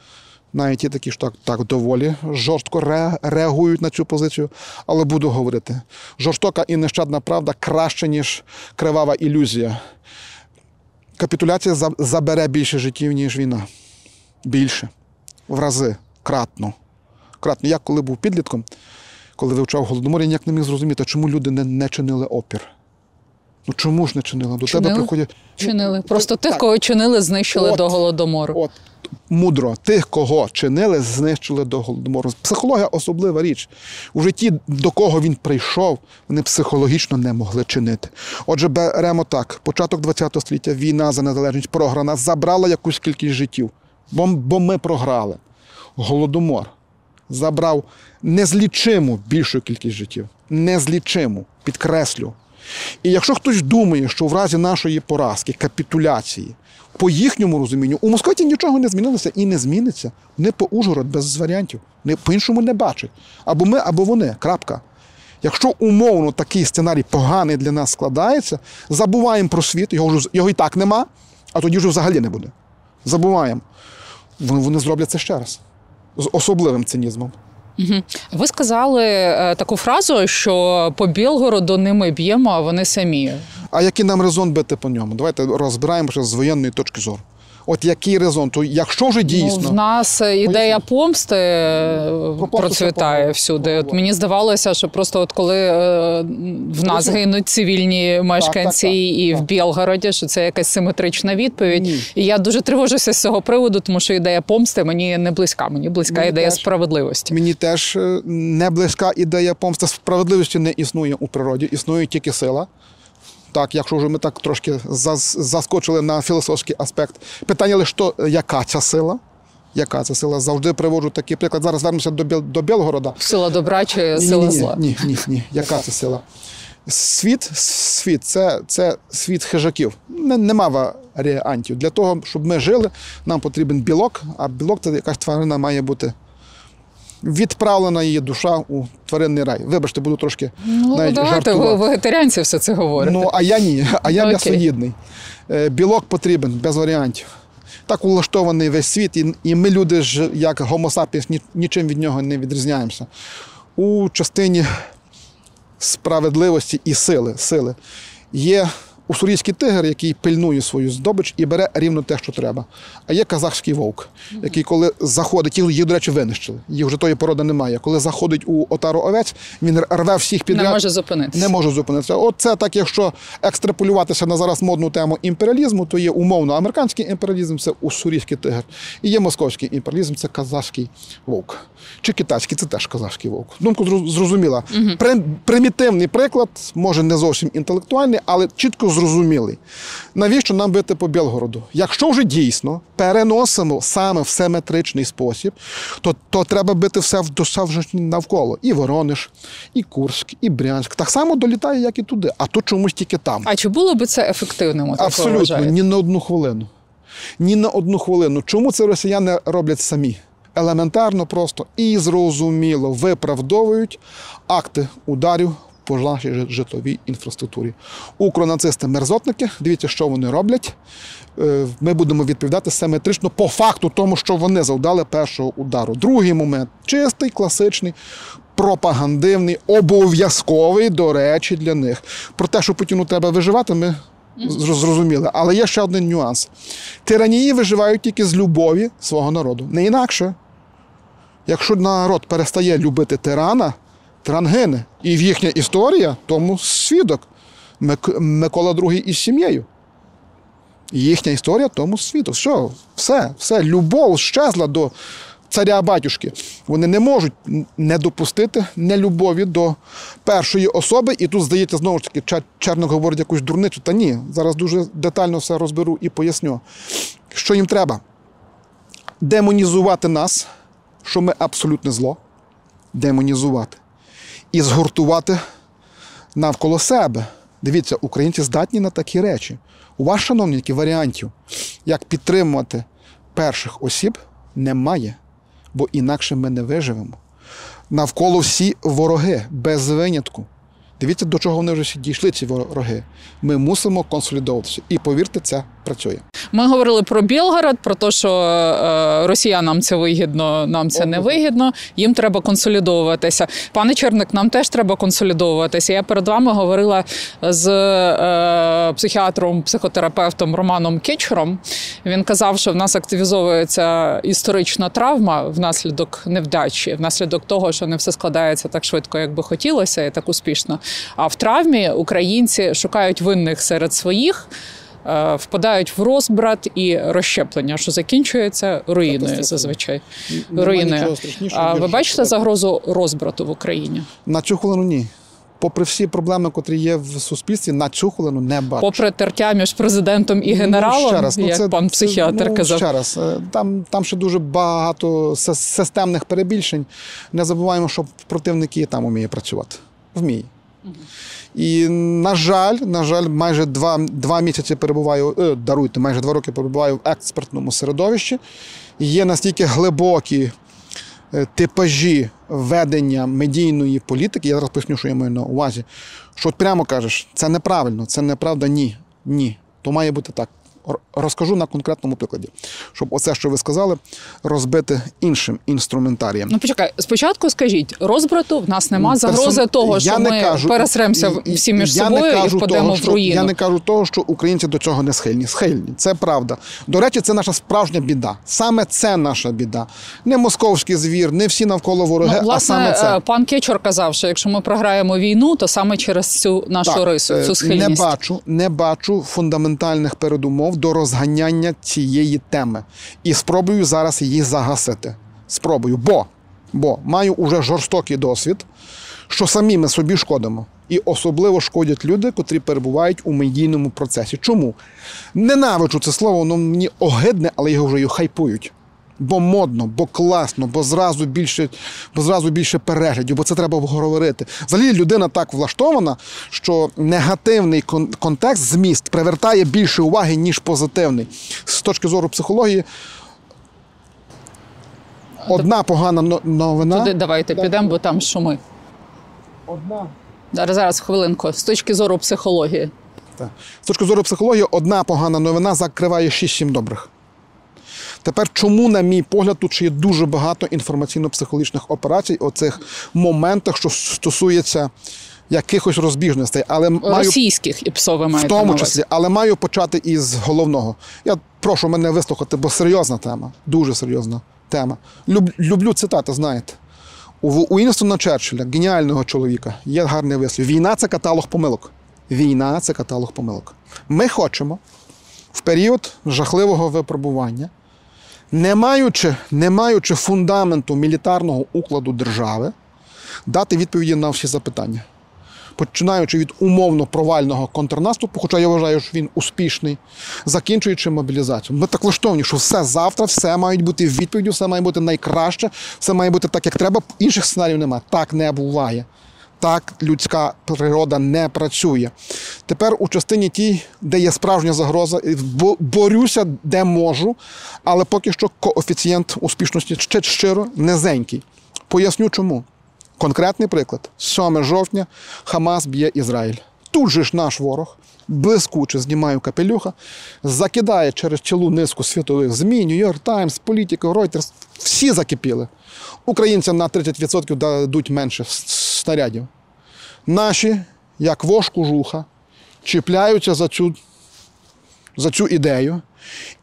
Навіть є такі, що так, так доволі жорстко ре- реагують на цю позицію, але буду говорити. Жорстока і нещадна правда краще, ніж кривава ілюзія. Капітуляція забере більше життів, ніж війна. Більше. В рази. Кратно. Кратно. Я коли був підлітком, коли вивчав голодомор, я ніяк не міг зрозуміти, чому люди не, не чинили опір. Ну чому ж не чинили? До Чинили? тебе приходять. Чинили. Просто тих, так. кого чинили, знищили От. до голодомору. От мудро, тих, кого чинили, знищили до голодомору. Психологія особлива річ. У житті, до кого він прийшов, вони психологічно не могли чинити. Отже, беремо так: початок ХХ століття, війна за незалежність програна, забрала якусь кількість життів. Бо, бо ми програли. Голодомор забрав незлічиму більшу кількість життів. Незлічиму, підкреслю. І якщо хтось думає, що в разі нашої поразки, капітуляції, по їхньому розумінню, у Москві нічого не змінилося і не зміниться. Вони по Ужгород без варіантів. Вони по-іншому не бачать. Або ми, або вони. Крапка. Якщо умовно такий сценарій поганий для нас складається, забуваємо про світ, його, вже, його і так нема, а тоді вже взагалі не буде. Забуваємо. Вони, вони зроблять це ще раз. З особливим цинізмом. Ви сказали е, таку фразу, що по Білгороду не ми б'ємо, а вони самі. А який нам резон бити по ньому? Давайте розбираємося з воєнної точки зору. От який резон? То якщо вже дійсно. Ну, в нас ідея помсти е, процвітає всюди. От мені здавалося, що просто от коли е, в нас гинуть цивільні мешканці так, і в. Білгороді, що це якась симетрична відповідь. Ні. І я дуже тривожуся з цього приводу, тому що ідея помсти мені не близька. Мені близька Мені ідея теж. справедливості. Мені теж е, не близька ідея помсти. Справедливості не існує у природі, існує тільки сила. Так, якщо вже ми так трошки заскочили на філософський аспект. Питання лише, то, яка ця сила? Яка ця сила? Завжди приводжу такий приклад. Зараз вернемося до, Біл- до Білгорода. Сила добра чи Ні, сила ні, ні, зла? Ні, ні, ні. Яка це сила? Світ, світ це, це світ хижаків. Нема варіантів. Для того, щоб ми жили, нам потрібен білок, а білок це якась тварина має бути. Відправлена її душа у тваринний рай. Вибачте, буду трошки Ну, навіть давайте ви жартувати. вегетаріанці все це говорите. Ну, а я ні, а я Окей. м'ясоїдний. Е, Білок потрібен без варіантів. Так улаштований весь світ, і, і ми, люди ж, як ні- нічим від нього не відрізняємося. У частині справедливості і сили. сили. Є уссурійський тигр, який пильнує свою здобич і бере рівно те, що треба. А є казахський вовк, який, коли заходить, їх, їх, до речі, винищили. Їх вже тої породи немає. Коли заходить у отару овець, він рве всіх підряд. Не може зупинитися. Не можу зупинитися. От це так, якщо екстраполюватися на зараз модну тему імперіалізму, то є умовно американський імперіалізм, це уссурійський тигр. І є московський імперіалізм, це казахський вовк. Чи китайський, це теж казахський вовк. Думку зрозуміла. Прим- примітивний приклад, може не зовсім інтелектуальний, але чітко зрозумілий. Навіщо нам бити по Білгороду? Якщо вже дійсно переносимо саме в симетричний спосіб, то, то треба бити все в вже навколо. І Воронеж, і Курськ, і Брянськ. Так само долітає, як і туди, а то чомусь тільки там. А чи було би це ефективним? Абсолютно, ні на одну хвилину. Ні на одну хвилину. Чому це росіяни роблять самі? Елементарно просто і зрозуміло виправдовують акти ударів по нашій житловій інфраструктурі. Укронацисти мерзотники, дивіться, що вони роблять. Е, Ми будемо відповідати симетрично по факту тому, що вони завдали першого удару. Другий момент чистий, класичний, пропагандивний, обов'язковий, до речі, для них. Про те, що Путіну треба виживати, ми зрозуміли. Але є ще один нюанс: тиранії виживають тільки з любові свого народу. Не інакше. Якщо народ перестає любити тирана, тиран гине. І їхня історія тому свідок. Мик- Микола II із сім'єю. Їхня історія тому світу. Що? Все, все, любов щезла до царя батюшки. Вони не можуть не допустити нелюбові до першої особи. І тут, здається, знову ж таки, Чер- Черник говорить якусь дурницю. Та ні, зараз дуже детально все розберу і поясню. Що їм треба? Демонізувати нас, що ми абсолютне зло. Демонізувати. І згуртувати навколо себе. Дивіться, українці здатні на такі речі. У вас, шановники, варіантів, як підтримувати перших осіб, немає, бо інакше ми не виживемо. Навколо всі вороги, без винятку. Дивіться, до чого вони вже дійшли, ці вороги. Ми мусимо консолідовуватися. І повірте, це працює. Ми говорили про Білгород, про те, що е, росіянам це вигідно, нам це не вигідно. Їм треба консолідовуватися. Пане Черник, нам теж треба консолідовуватися. Я перед вами говорила з е, психіатром, психотерапевтом Романом Кетчером. Він казав, що в нас активізовується історична травма внаслідок невдачі, внаслідок того, що не все складається так швидко, як би хотілося, і так успішно. А в травмі українці шукають винних серед своїх. Е, Впадають в розбрат і розщеплення, що закінчується руїною зазвичай. Руїною. А ви бачите загрозу розбрату в Україні? На цю хвилину ні. Попри всі проблеми, котрі є в суспільстві, на цю хвилину не бачу. Попри тертя між президентом і генералом, Ну, ще раз, ну, як це- пан психіатр ну, казав. Ще раз, е, там, там ще дуже багато системних перебільшень. Не забуваємо, що противник і там вміє працювати. Вміє. І, на жаль, на жаль, майже два, два місяці перебуваю, е, даруйте, майже два роки перебуваю в експертному середовищі. Є настільки глибокі е, типажі ведення медійної політики, я зараз поясню, що я маю на увазі, що от прямо кажеш, це неправильно, це неправда, ні. Ні. То має бути так. Розкажу на конкретному прикладі, щоб оце, що ви сказали, розбити іншим інструментарієм. Ну почекай, спочатку скажіть, розбрату в нас нема Персон- загрози того, що я не ми кажу- пересремося і- і- всі між я не собою і кажу впадемо того, в що- руїну. Я не кажу того, що українці до цього не схильні. Схильні, це правда. До речі, це наша справжня біда. Саме це наша біда. Не московський звір, не всі навколо вороги, Ну, а саме це. е, пан Кечор казав, що якщо ми програємо війну, то саме через цю нашу Так, рису, е, цю схильність. Не бачу, не бачу фундаментальних передумов до розганяння цієї теми. І спробую зараз її загасити. Спробую, бо, бо маю уже жорстокий досвід, що самі ми собі шкодимо. І особливо шкодять люди, котрі перебувають у медійному процесі. Чому? Ненавиджу це слово, воно мені огидне, але його вже хайпують. Бо модно, бо класно, бо зразу більше, бо зразу більше переглядів, бо це треба говорити. Взагалі людина так влаштована, що негативний контекст, зміст привертає більше уваги, ніж позитивний. З точки зору психології, одна погана новина. Туди давайте підемо, бо там шуми. Одна. Зараз, зараз хвилинку. З точки зору психології. Так. З точки зору психології, одна погана новина закриває 6-7 добрих. Тепер, чому, на мій погляд, тут ще є дуже багато інформаційно-психологічних операцій у цих моментах, що стосується якихось розбіжностей, але маю Російських і ПСО ви в тому числі, але маю почати із головного. Я прошу мене вислухати, бо серйозна тема, дуже серйозна тема. Люб, люблю цитати, знаєте. У, у Інстона Черчилля, геніального чоловіка, є гарний вислів. Війна це каталог помилок. Війна це каталог помилок. Ми хочемо в період жахливого випробування, не маючи, не маючи фундаменту мілітарного укладу держави, дати відповіді на всі запитання починаючи від умовно провального контрнаступу, хоча я вважаю, що він успішний, закінчуючи мобілізацію. Ми так влаштовані, що все завтра, все мають бути відповіддю, все має бути найкраще, все має бути так, як треба. Інших сценаріїв немає. Так не буває. Так людська природа не працює. Тепер у частині тій, де є справжня загроза, борюся, де можу, але поки що коефіцієнт успішності ще щиро низенький. Поясню чому. Конкретний приклад: 7 жовтня Хамас б'є Ізраїль. Тут же ж наш ворог блискуче знімає капелюха, закидає через цілу низку світових ЗМІ, Нью-Йорк Таймс, Політико, Reuters. Всі закипіли. Українцям на 30% дадуть менше снарядів. Наші, як вож кожуха, чіпляються за цю, за цю ідею.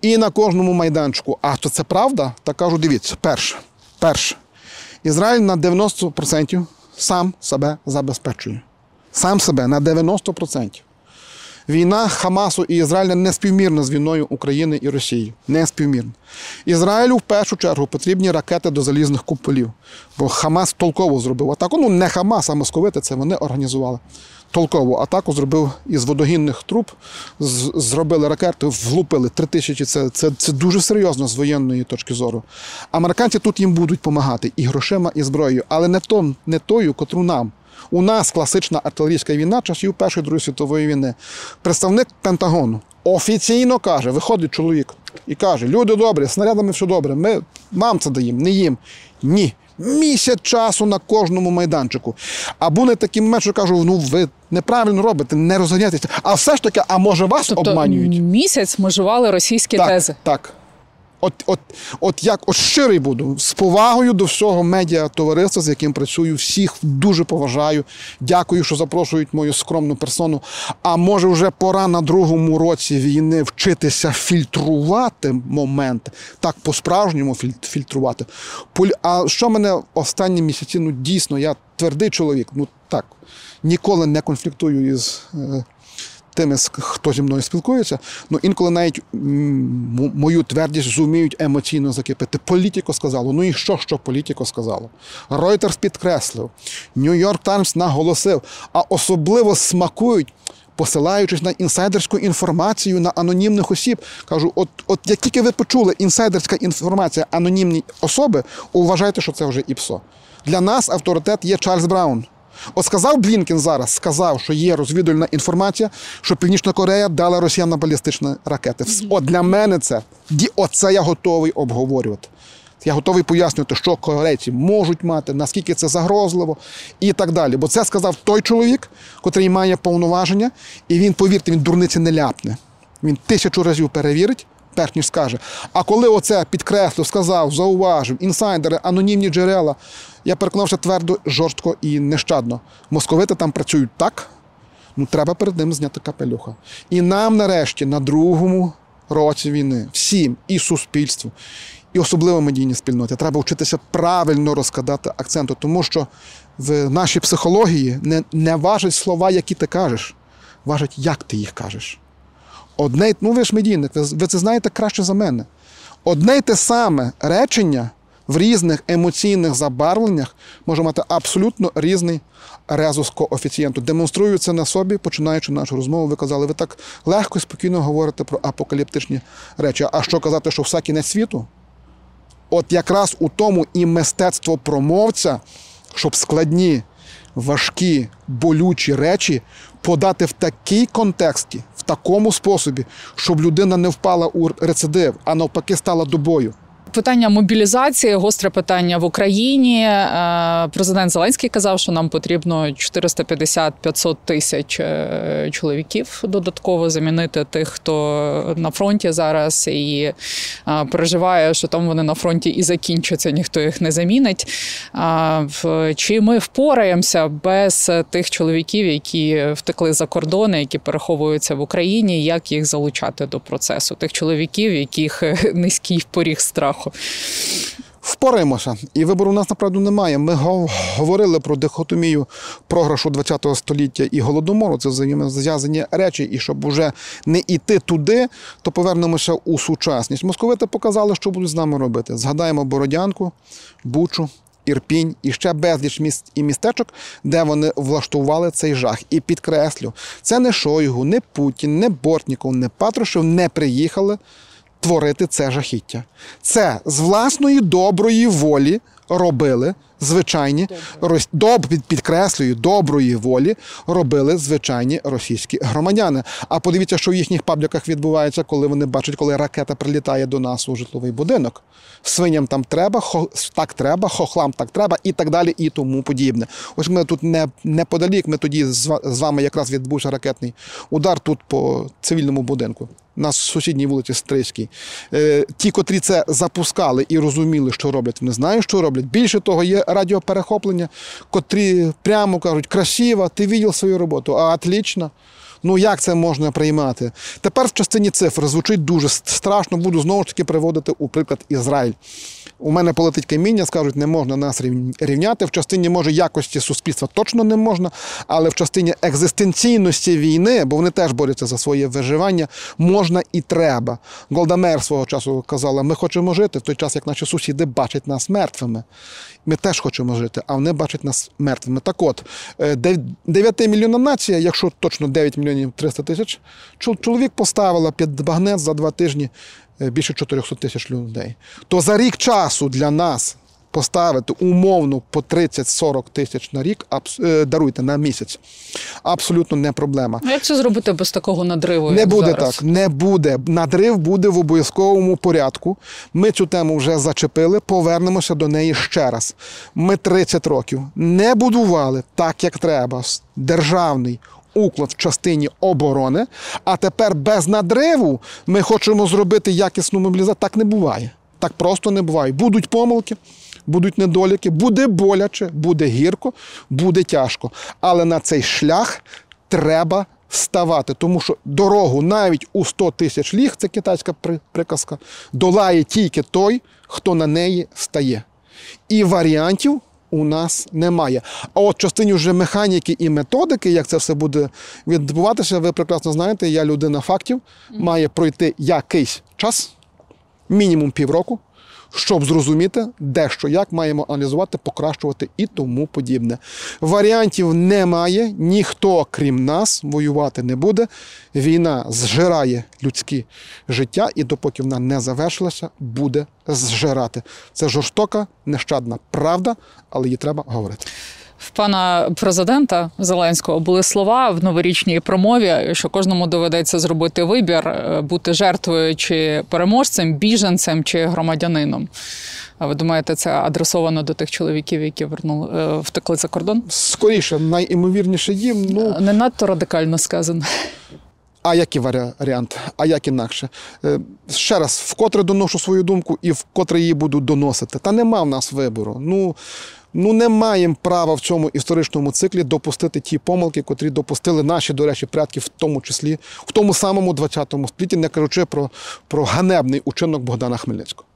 І на кожному майданчику. А то це правда? Та кажу, дивіться, перше, перше. Ізраїль на 90% сам себе забезпечує. Сам себе на 90%. Війна Хамасу і Ізраїля не співмірна з війною України і Росії. Не співмірна. Ізраїлю в першу чергу потрібні ракети до залізних куполів. Бо Хамас толково зробив атаку. Ну, не Хамас, а московити це вони організували. Толкову атаку зробив із водогінних труб, зробили ракети, влупили три тисячі. Це, це, це дуже серйозно з воєнної точки зору. Американці тут їм будуть допомагати і грошима, і зброєю, але не, то, не тою, котру нам. У нас класична артилерійська війна часів Першої Другої світової війни. Представник Пентагону офіційно каже: виходить чоловік і каже: люди добрі, снарядами все добре. Ми вам це даємо, не їм. Ні. Місяць часу на кожному майданчику. А були такі моменти, що кажу, ну ви неправильно робите, не розганяйтеся. А все ж таки, а може вас Тобто обманюють? місяць межували російські так, тези. Так. От, от, от як от щирий буду з повагою до всього медіа товариства, з яким працюю, всіх дуже поважаю. Дякую, що запрошують мою скромну персону. А може, вже пора на другому році війни вчитися фільтрувати момент, так по-справжньому філь- фільтрувати. А що мене останні місяці? Ну дійсно, я твердий чоловік. Ну так, ніколи не конфліктую із. Тими, хто зі мною спілкується, ну інколи навіть мою твердість зуміють емоційно закипити. Політико сказало. Ну і що, що політико сказало? Reuters підкреслив, Нью-Йорк Таймс наголосив, а особливо смакують. Посилаючись на інсайдерську інформацію на анонімних осіб, кажу: от, от як тільки ви почули інсайдерська інформація анонімні особи, вважайте, що це вже ІПСО. Для нас авторитет є Чарльз Браун. От сказав Блінкен зараз, сказав, що є розвідувальна інформація, що Північна Корея дала росіянам балістичні ракети. От для мене це оце я готовий обговорювати. Я готовий пояснювати, що корейці можуть мати, наскільки це загрозливо і так далі. Бо це сказав той чоловік, котрий має повноваження, і він, повірте, він дурниці не ляпне. Він тисячу разів перевірить, перш ніж скаже. А коли оце підкреслив, сказав, зауважив, інсайдери, анонімні джерела, я переконався твердо, жорстко і нещадно. Московити там працюють так, ну треба перед ним зняти капелюха. І нам, нарешті, на другому році війни, всім і суспільству, і особливо медійній спільноті, треба вчитися правильно розкладати акценти, тому що в нашій психології не, не важать слова, які ти кажеш, важать, як ти їх кажеш. Одне, ну ви ж медійник, ви, ви це знаєте краще за мене. Одне й те саме речення в різних емоційних забарвленнях може мати абсолютно різний резус коефіцієнту. Демонструю це на собі, починаючи нашу розмову. Ви казали, ви так легко і спокійно говорите про апокаліптичні речі. А що казати, що все кінець світу? От якраз у тому і мистецтво промовця, щоб складні, важкі, болючі речі подати в такій контексті, в такому способі, щоб людина не впала у рецидив, а навпаки стала добою. Питання мобілізації, гостре питання в Україні. Е, Президент Зеленський казав, що нам потрібно 450-500 тисяч е, чоловіків додатково замінити тих, хто на фронті зараз, і е, переживає, що там вони на фронті і закінчаться, ніхто їх не замінить. Чи ми впораємося без тих чоловіків, які втекли за кордони, які переховуються в Україні? Як їх залучати до процесу? Тих чоловіків, яких низький поріг страху. Впораємося. І вибору у нас направду немає. Ми говорили про дихотомію програшу ХХ століття і голодомору. Це взаємозв'язані речі. І щоб уже не йти туди, то повернемося у сучасність. Московити показали, що будуть з нами робити. Згадаємо Бородянку, Бучу. Ірпінь і ще безліч міст і містечок, де вони влаштували цей жах. І підкреслю, це не Шойгу, не Путін, не Бортніков, не Патрушев не приїхали творити це жахіття. Це з власної доброї волі робили звичайні рос- доб, під- підкреслюю, доброї волі робили звичайні російські громадяни. А подивіться, що в їхніх пабліках відбувається, коли вони бачать, коли ракета прилітає до нас у житловий будинок. Свиням там треба, хо, так треба, хохлам так треба і так далі, і тому подібне. Ось ми тут не, неподалік, ми тоді з з вами якраз відбувся ракетний удар тут по цивільному будинку. На сусідній вулиці Стрийській. Е, ті, котрі це запускали і розуміли, що роблять, вони знають, що роблять. Більше того, є радіоперехоплення, котрі прямо кажуть, красиво, ти видів свою роботу, а отлично. Ну як це можна приймати? Тепер в частині цифр звучить дуже страшно. Буду знову ж таки приводити у приклад Ізраїль. У мене полетить каміння, скажуть, не можна нас рівняти. В частині може якості суспільства точно не можна, але в частині екзистенційності війни, бо вони теж борються за своє виживання, можна і треба. Голдамер свого часу казала: ми хочемо жити в той час, як наші сусіди бачать нас мертвими. Ми теж хочемо жити, а вони бачать нас мертвими. Так от, 9 мільйонна нація, якщо точно 9 мільйонів 300 тисяч, чоловік поставила під багнет за два тижні е, більше 400 тисяч людей. То за рік часу для нас поставити умовно по 30-40 тисяч на рік, абс- е, даруйте на місяць. Абсолютно не проблема. А як це зробити без такого надриву? Не буде зараз? так, не буде. Надрив буде в обов'язковому порядку. Ми цю тему вже зачепили, повернемося до неї ще раз. Ми 30 років не будували так, як треба, державний уклад в частині оборони, а тепер без надриву ми хочемо зробити якісну мобілізацію. Так не буває. Так просто не буває. Будуть помилки. Будуть недоліки, буде боляче, буде гірко, буде тяжко. Але на цей шлях треба ставати, тому що дорогу навіть у 100 тисяч ліг, це китайська приказка, долає тільки той, хто на неї стає. І варіантів у нас немає. А от частині вже механіки і методики, як це все буде відбуватися, ви прекрасно знаєте, я людина фактів, має пройти якийсь час, мінімум півроку, щоб зрозуміти, де що як маємо аналізувати, покращувати і тому подібне. Варіантів немає, ніхто, крім нас, воювати не буде. Війна зжирає людські життя, і допоки вона не завершилася, буде зжирати. Це жорстока, нещадна правда, але її треба говорити. В пана президента Зеленського були слова в новорічній промові, що кожному доведеться зробити вибір, е, бути жертвою чи переможцем, біженцем чи громадянином. А ви думаєте, це адресовано до тих чоловіків, які вернули е, втекли за кордон? Скоріше, найімовірніше їм. Ну Не надто радикально сказано. А який варі- варіант? А як інакше? Е, Ще раз, вкотре доношу свою думку і вкотре її буду доносити. Та нема в нас вибору. Ну, ну не маємо права в цьому історичному циклі допустити ті помилки, котрі допустили наші, до речі, предки, в тому числі в тому самому 20 столітті, не кажучи про, про ганебний учинок Богдана Хмельницького.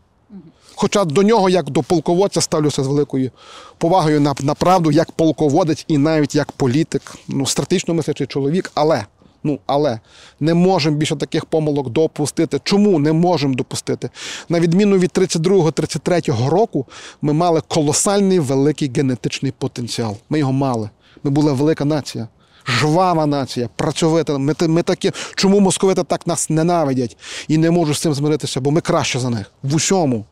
Хоча до нього, як до полководця, ставлюся з великою повагою на, на правду, як полководець і навіть як політик, ну, стратегічно мислячий чоловік, але. Ну, але не можемо більше таких помилок допустити. Чому не можемо допустити? На відміну від 32-33 року, ми мали колосальний великий генетичний потенціал. Ми його мали. Ми була велика нація. Жвава нація, працьовита. Ми, ми такі, чому московити так нас ненавидять і не можуть з цим змиритися, бо ми краще за них в усьому.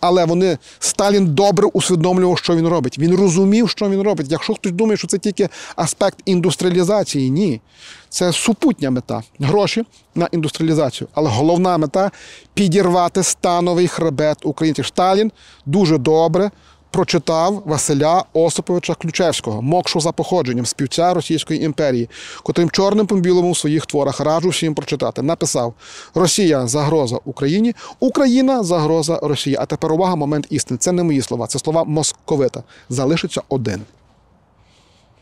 Але вони Сталін добре усвідомлював, що він робить. Він розумів, що він робить. Якщо хтось думає, що це тільки аспект індустріалізації, ні. Це супутня мета гроші на індустріалізацію. Але головна мета підірвати становий хребет українців. Сталін дуже добре прочитав Василя Осиповича Ключевського, мокшу за походженням, співця Російської імперії, котрим чорним по білому в своїх творах раджу всім прочитати. Написав: Росія загроза Україні, Україна загроза Росії. А тепер увага, момент істини. Це не мої слова, це слова московита. Залишиться один.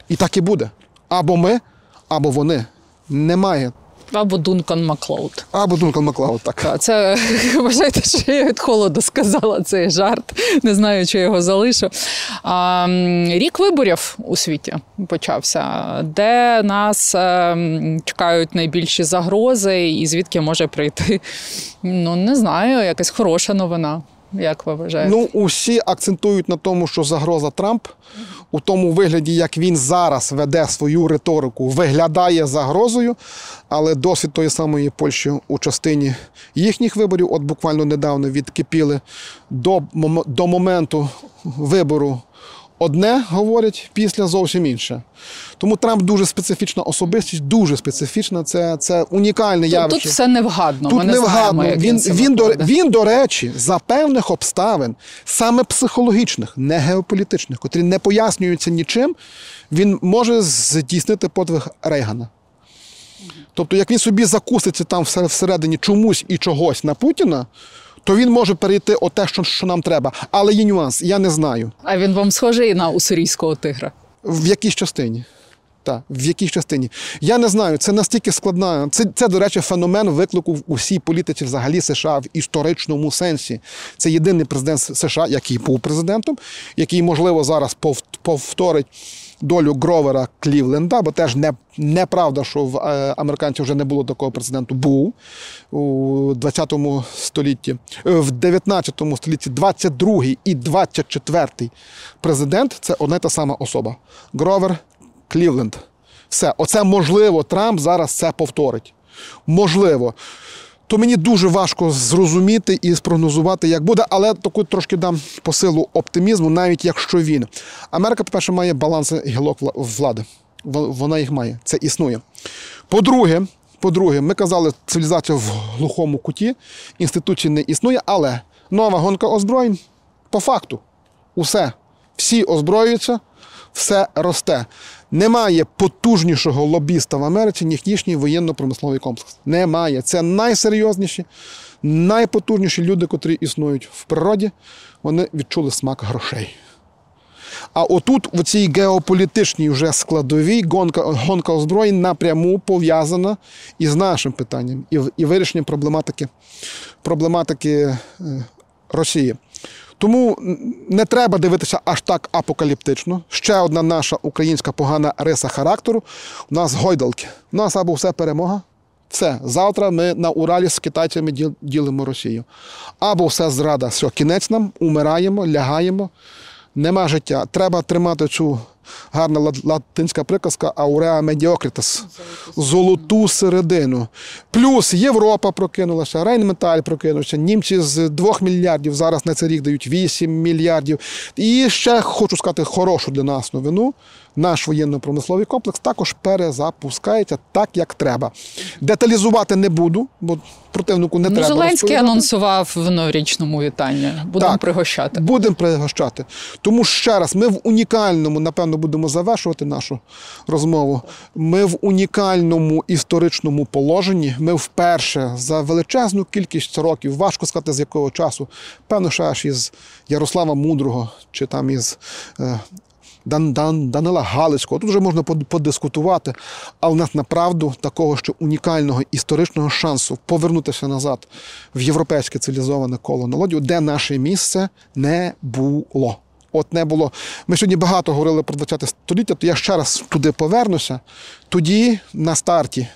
І так і буде. Або ми, або вони. Немає. Або Дункан Маклоуд. Або Дункан Маклауд, так. Та, Це вважайте, що я від холоду сказала цей жарт. Не знаю, чи його залишу. А, рік виборів у світі почався, де нас е, чекають найбільші загрози, і звідки може прийти. Ну не знаю, якась хороша новина. Як ви вважаєте? Ну, усі акцентують на тому, що загроза Трамп у тому вигляді, як він зараз веде свою риторику, виглядає загрозою, але досвід тої самої Польщі у частині їхніх виборів, от буквально недавно відкипіли до, до моменту вибору. Одне говорять після зовсім інше. Тому Трамп дуже специфічна особистість, дуже специфічна. Це, це унікальне Тут- явище. Тут все невгадно. Тут Ми не невгадно. знаємо, як він, він, він, до, він, до речі, за певних обставин, саме психологічних, не геополітичних, котрі не пояснюються нічим, він може здійснити подвиг Рейгана. Тобто, як він собі закуситься там всередині чомусь і чогось на Путіна, то він може перейти о те, що, що нам треба. Але є нюанс, я не знаю. А він вам схожий на уссурійського тигра. В якійсь частині. Так, в якій частині? Я не знаю, це настільки складна. Це, це, до речі, феномен виклику в усій політиці взагалі США в історичному сенсі. Це єдиний президент США, який був президентом, який, можливо, зараз повторить долю Гровера Клівленда, бо теж не, неправда, що в е, американців вже не було такого президенту. Був у 20 столітті, е, в 19 столітті 22 і 24-й президент це одна й та сама особа. Гровер Клівленд. Все, оце можливо, Трамп зараз це повторить. Можливо. То мені дуже важко зрозуміти і спрогнозувати, як буде, але таку трошки дам посилу оптимізму, навіть якщо він. Америка, по-перше, має баланс гілок влади. Вона їх має. Це існує. По-друге, по-друге, ми казали, цивілізація в глухому куті, інституції не існує, але нова гонка озброєнь по факту. Усе. Всі озброюються, все росте. Немає потужнішого лобіста в Америці, ніж їхній воєнно-промисловий комплекс. Немає. Це найсерйозніші, найпотужніші люди, котрі існують в природі. Вони відчули смак грошей. А отут, в цій геополітичній вже складовій, гонка, гонка озброєнь напряму пов'язана із нашим питанням і, і вирішенням проблематики, проблематики е, Росії. Тому не треба дивитися аж так апокаліптично. Ще одна наша українська погана риса характеру. У нас гойдалки. У нас або все перемога. Все, завтра ми на Уралі з китайцями ділимо Росію. Або все зрада, все, кінець нам, умираємо, лягаємо. Нема життя. Треба тримати цю гарна латинська приказка ауреа медіокритас. Золоту середину. Плюс Європа прокинулася, Рейнметаль прокинувся. Німці з 2 мільярдів зараз на цей рік дають 8 мільярдів. І ще хочу сказати хорошу для нас новину. Наш воєнно-промисловий комплекс також перезапускається так, як треба. Деталізувати не буду, бо противнику не Ну, треба. Зеленський розповідати. анонсував в новорічному вітанні. Будемо Так. пригощати. Будемо пригощати. Тому ще раз, ми в унікальному, напевно, будемо завершувати нашу розмову. Ми в унікальному історичному положенні. Ми вперше за величезну кількість років, важко сказати з якого часу, певно, ще аж із Ярослава Мудрого чи там із. Дан, Дан, Данила Галицького. Тут вже можна подискутувати, але у нас направду такого ще унікального історичного шансу повернутися назад в європейське цивілізоване коло налодів, де наше місце не було. От не було. Ми сьогодні багато говорили про 20 століття, то я ще раз туди повернуся. Тоді, на старті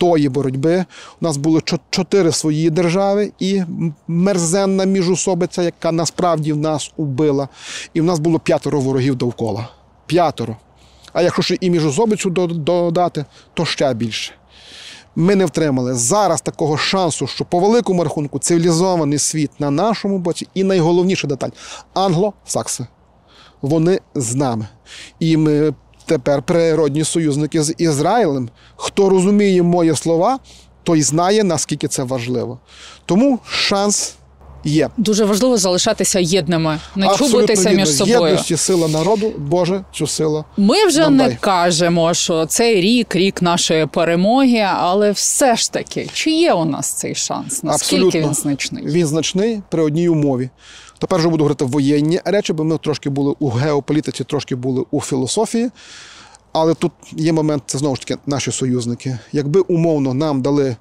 тої боротьби, у нас були чотири свої держави і мерзенна міжусобиця, яка насправді в нас убила. І в нас було п'ятеро ворогів довкола. П'ятеро. А якщо ще і міжусобицю додати, то ще більше. Ми не втримали зараз такого шансу, що по великому рахунку цивілізований світ на нашому боці, і найголовніша деталь англосакси. Вони з нами. І ми тепер природні союзники з Ізраїлем. Хто розуміє мої слова, той знає, наскільки це важливо. Тому шанс є. Дуже важливо залишатися єдними, не чубитися між собою. Єдності сила народу, Боже, цю сила. Ми вже Нам не дай. кажемо, що цей рік рік нашої перемоги, але все ж таки, чи є у нас цей шанс? Наскільки Абсолютно. він значний? Він значний при одній умові. Тепер вже буду говорити воєнні речі, бо ми трошки були у геополітиці, трошки були у філософії. Але тут є момент, це знову ж таки наші союзники. Якби умовно нам дали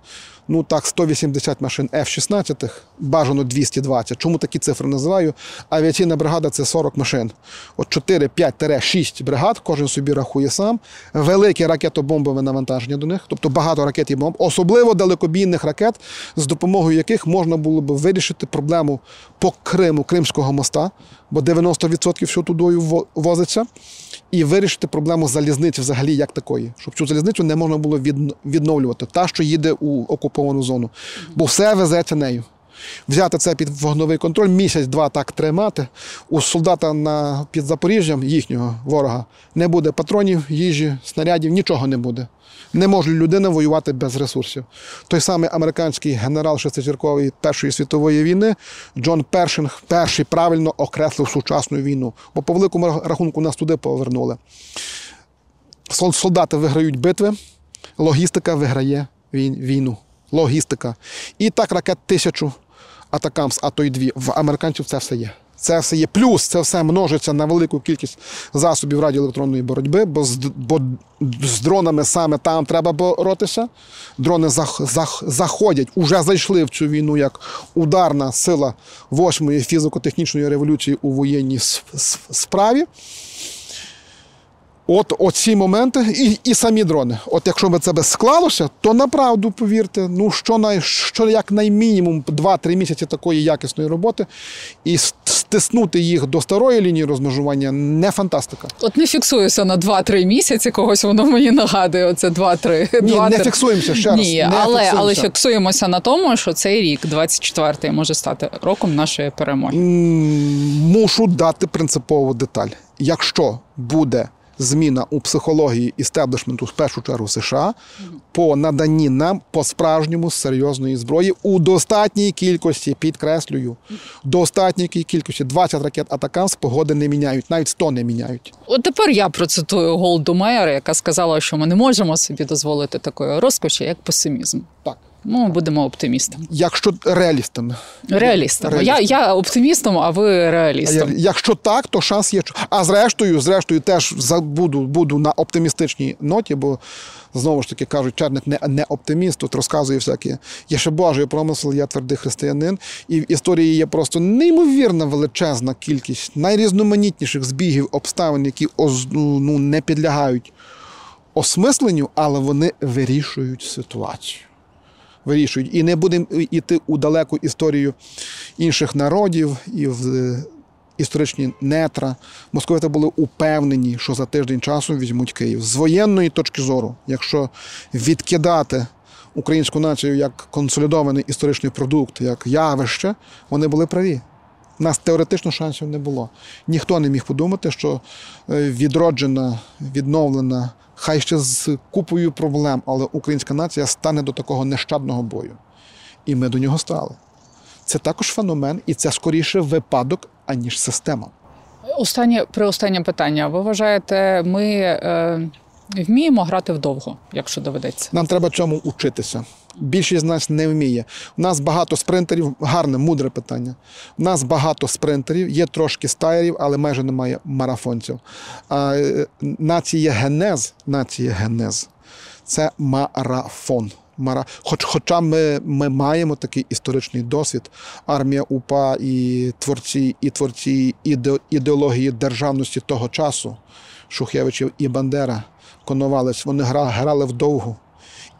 ну так 180 машин F-16, бажано 220. Чому такі цифри називаю? Авіаційна бригада це 40 машин. От 4, 5, 6 бригад, кожен собі рахує сам. Велике ракетобомбове навантаження до них, тобто багато ракет і бомб, особливо далекобійних ракет, з допомогою яких можна було б вирішити проблему по Криму, Кримського моста, бо 90% всього тудою возиться і вирішити проблему залізниці взагалі як такої, щоб цю залізницю не можна було відновлювати, та, що їде у окуповану зону, бо все везеться нею. Взяти це під вогновий контроль, місяць-два так тримати. У солдата на, під Запоріжжям, їхнього ворога, не буде патронів, їжі, снарядів, нічого не буде. Не може людина воювати без ресурсів. Той самий американський генерал шестизіркової Першої світової війни Джон Першинг перший правильно окреслив сучасну війну, бо по великому рахунку нас туди повернули. Солдати виграють битви, логістика виграє війну. Логістика. І так ракет тисячу атакамс, а то й дві. В американців це все є. Це все є. Плюс це все множиться на велику кількість засобів радіоелектронної боротьби, бо з, бо з дронами саме там треба боротися. Дрони зах, зах, заходять, уже зайшли в цю війну як ударна сила восьмої фізико-технічної революції у воєнній справі. От оці моменти, і, і самі дрони. От якщо би це би склалося, то направду, повірте, ну що най, що як наймінімум 2-3 місяці такої якісної роботи, і стиснути їх до старої лінії розмежування не фантастика. От не фіксуюся на 2-3 місяці, когось воно мені нагадує. Оце 2-3. Ні, 2-3. не фіксуємося ще раз. Ні, не але, фіксуємося. але фіксуємося на тому, що цей рік, 24-й, може стати роком нашої перемоги. Мушу дати принципову деталь. Якщо буде зміна у психології істеблішменту, в першу чергу США, по наданні нам по-справжньому серйозної зброї у достатній кількості, підкреслюю, достатній кількості 20 ракет Атакамс погоди не міняють, навіть 100 не міняють. От тепер я процитую Голду Мейер, яка сказала, що ми не можемо собі дозволити такої розкоші, як песимізм. Так. Ну, будемо оптимістами. Якщо реалістами. Реалістами. Я, Реалістами. я оптимістом, а ви А я- Якщо так, то шанс є. А зрештою, зрештою, теж за- буду, буду на оптимістичній ноті, бо знову ж таки кажуть, Черник не, не оптиміст, тут розказує всяке. Є ще Божий промисел, я твердий християнин. І в історії є просто неймовірна величезна кількість найрізноманітніших збігів обставин, які ну, ну, не підлягають осмисленню, але вони вирішують ситуацію. Вирішують. І не будемо йти у далеку історію інших народів і в е, історичні нетра. Московити були упевнені, що за тиждень часу візьмуть Київ. З воєнної точки зору, якщо відкидати українську націю як консолідований історичний продукт, як явище, вони були праві. У нас теоретично шансів не було. Ніхто не міг подумати, що е, відроджена, відновлена, хай ще з купою проблем, але українська нація стане до такого нещадного бою. І ми до нього стали. Це також феномен, і це скоріше випадок, аніж система. Останнє при останнє питання. Ви вважаєте, ми е, вміємо грати вдовго, якщо доведеться? Нам треба цьому учитися. Більшість з нас не вміє. У нас багато спринтерів, гарне, мудре питання. У нас багато спринтерів, є трошки стаєрів, але майже немає марафонців. А, е, нація генез, нація генез це марафон. Мара... Хоч, хоча ми, ми маємо такий історичний досвід, армія УПА і творці, і творці іде, ідеології державності того часу, Шухевичів і Бандера, Коновалець, вони гра, грали вдовгу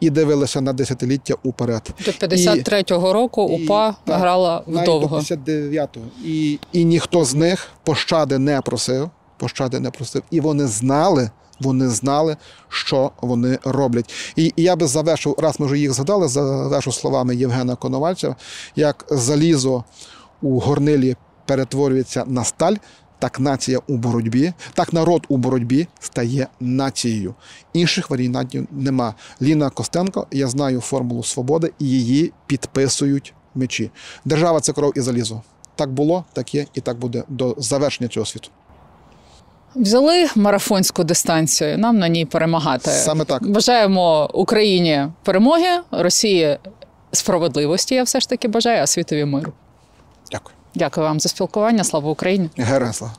і дивилися на десятиліття уперед. До 53-го року і- УПА так, грала Навіть до вдовго. 59-го. І, і ніхто з них пощади не просив, пощади не просив. І вони знали, вони знали, що вони роблять. І, і я би завершив, раз ми вже їх згадали, завершу словами Євгена Коновальця, як залізо у горнилі перетворюється на сталь. Так нація у боротьбі, так народ у боротьбі стає нацією. Інших варіантів нема. Ліна Костенко, я знаю формулу свободи, і її підписують мечі. Держава це кров і залізо. Так було, так є і так буде до завершення цього світу. Взяли марафонську дистанцію. Нам на ній перемагати. Саме так. Бажаємо Україні перемоги, Росії справедливості. Я все ж таки бажаю, а світові миру. Дякую. Дякую вам за спілкування. Слава Україні! Героям слава.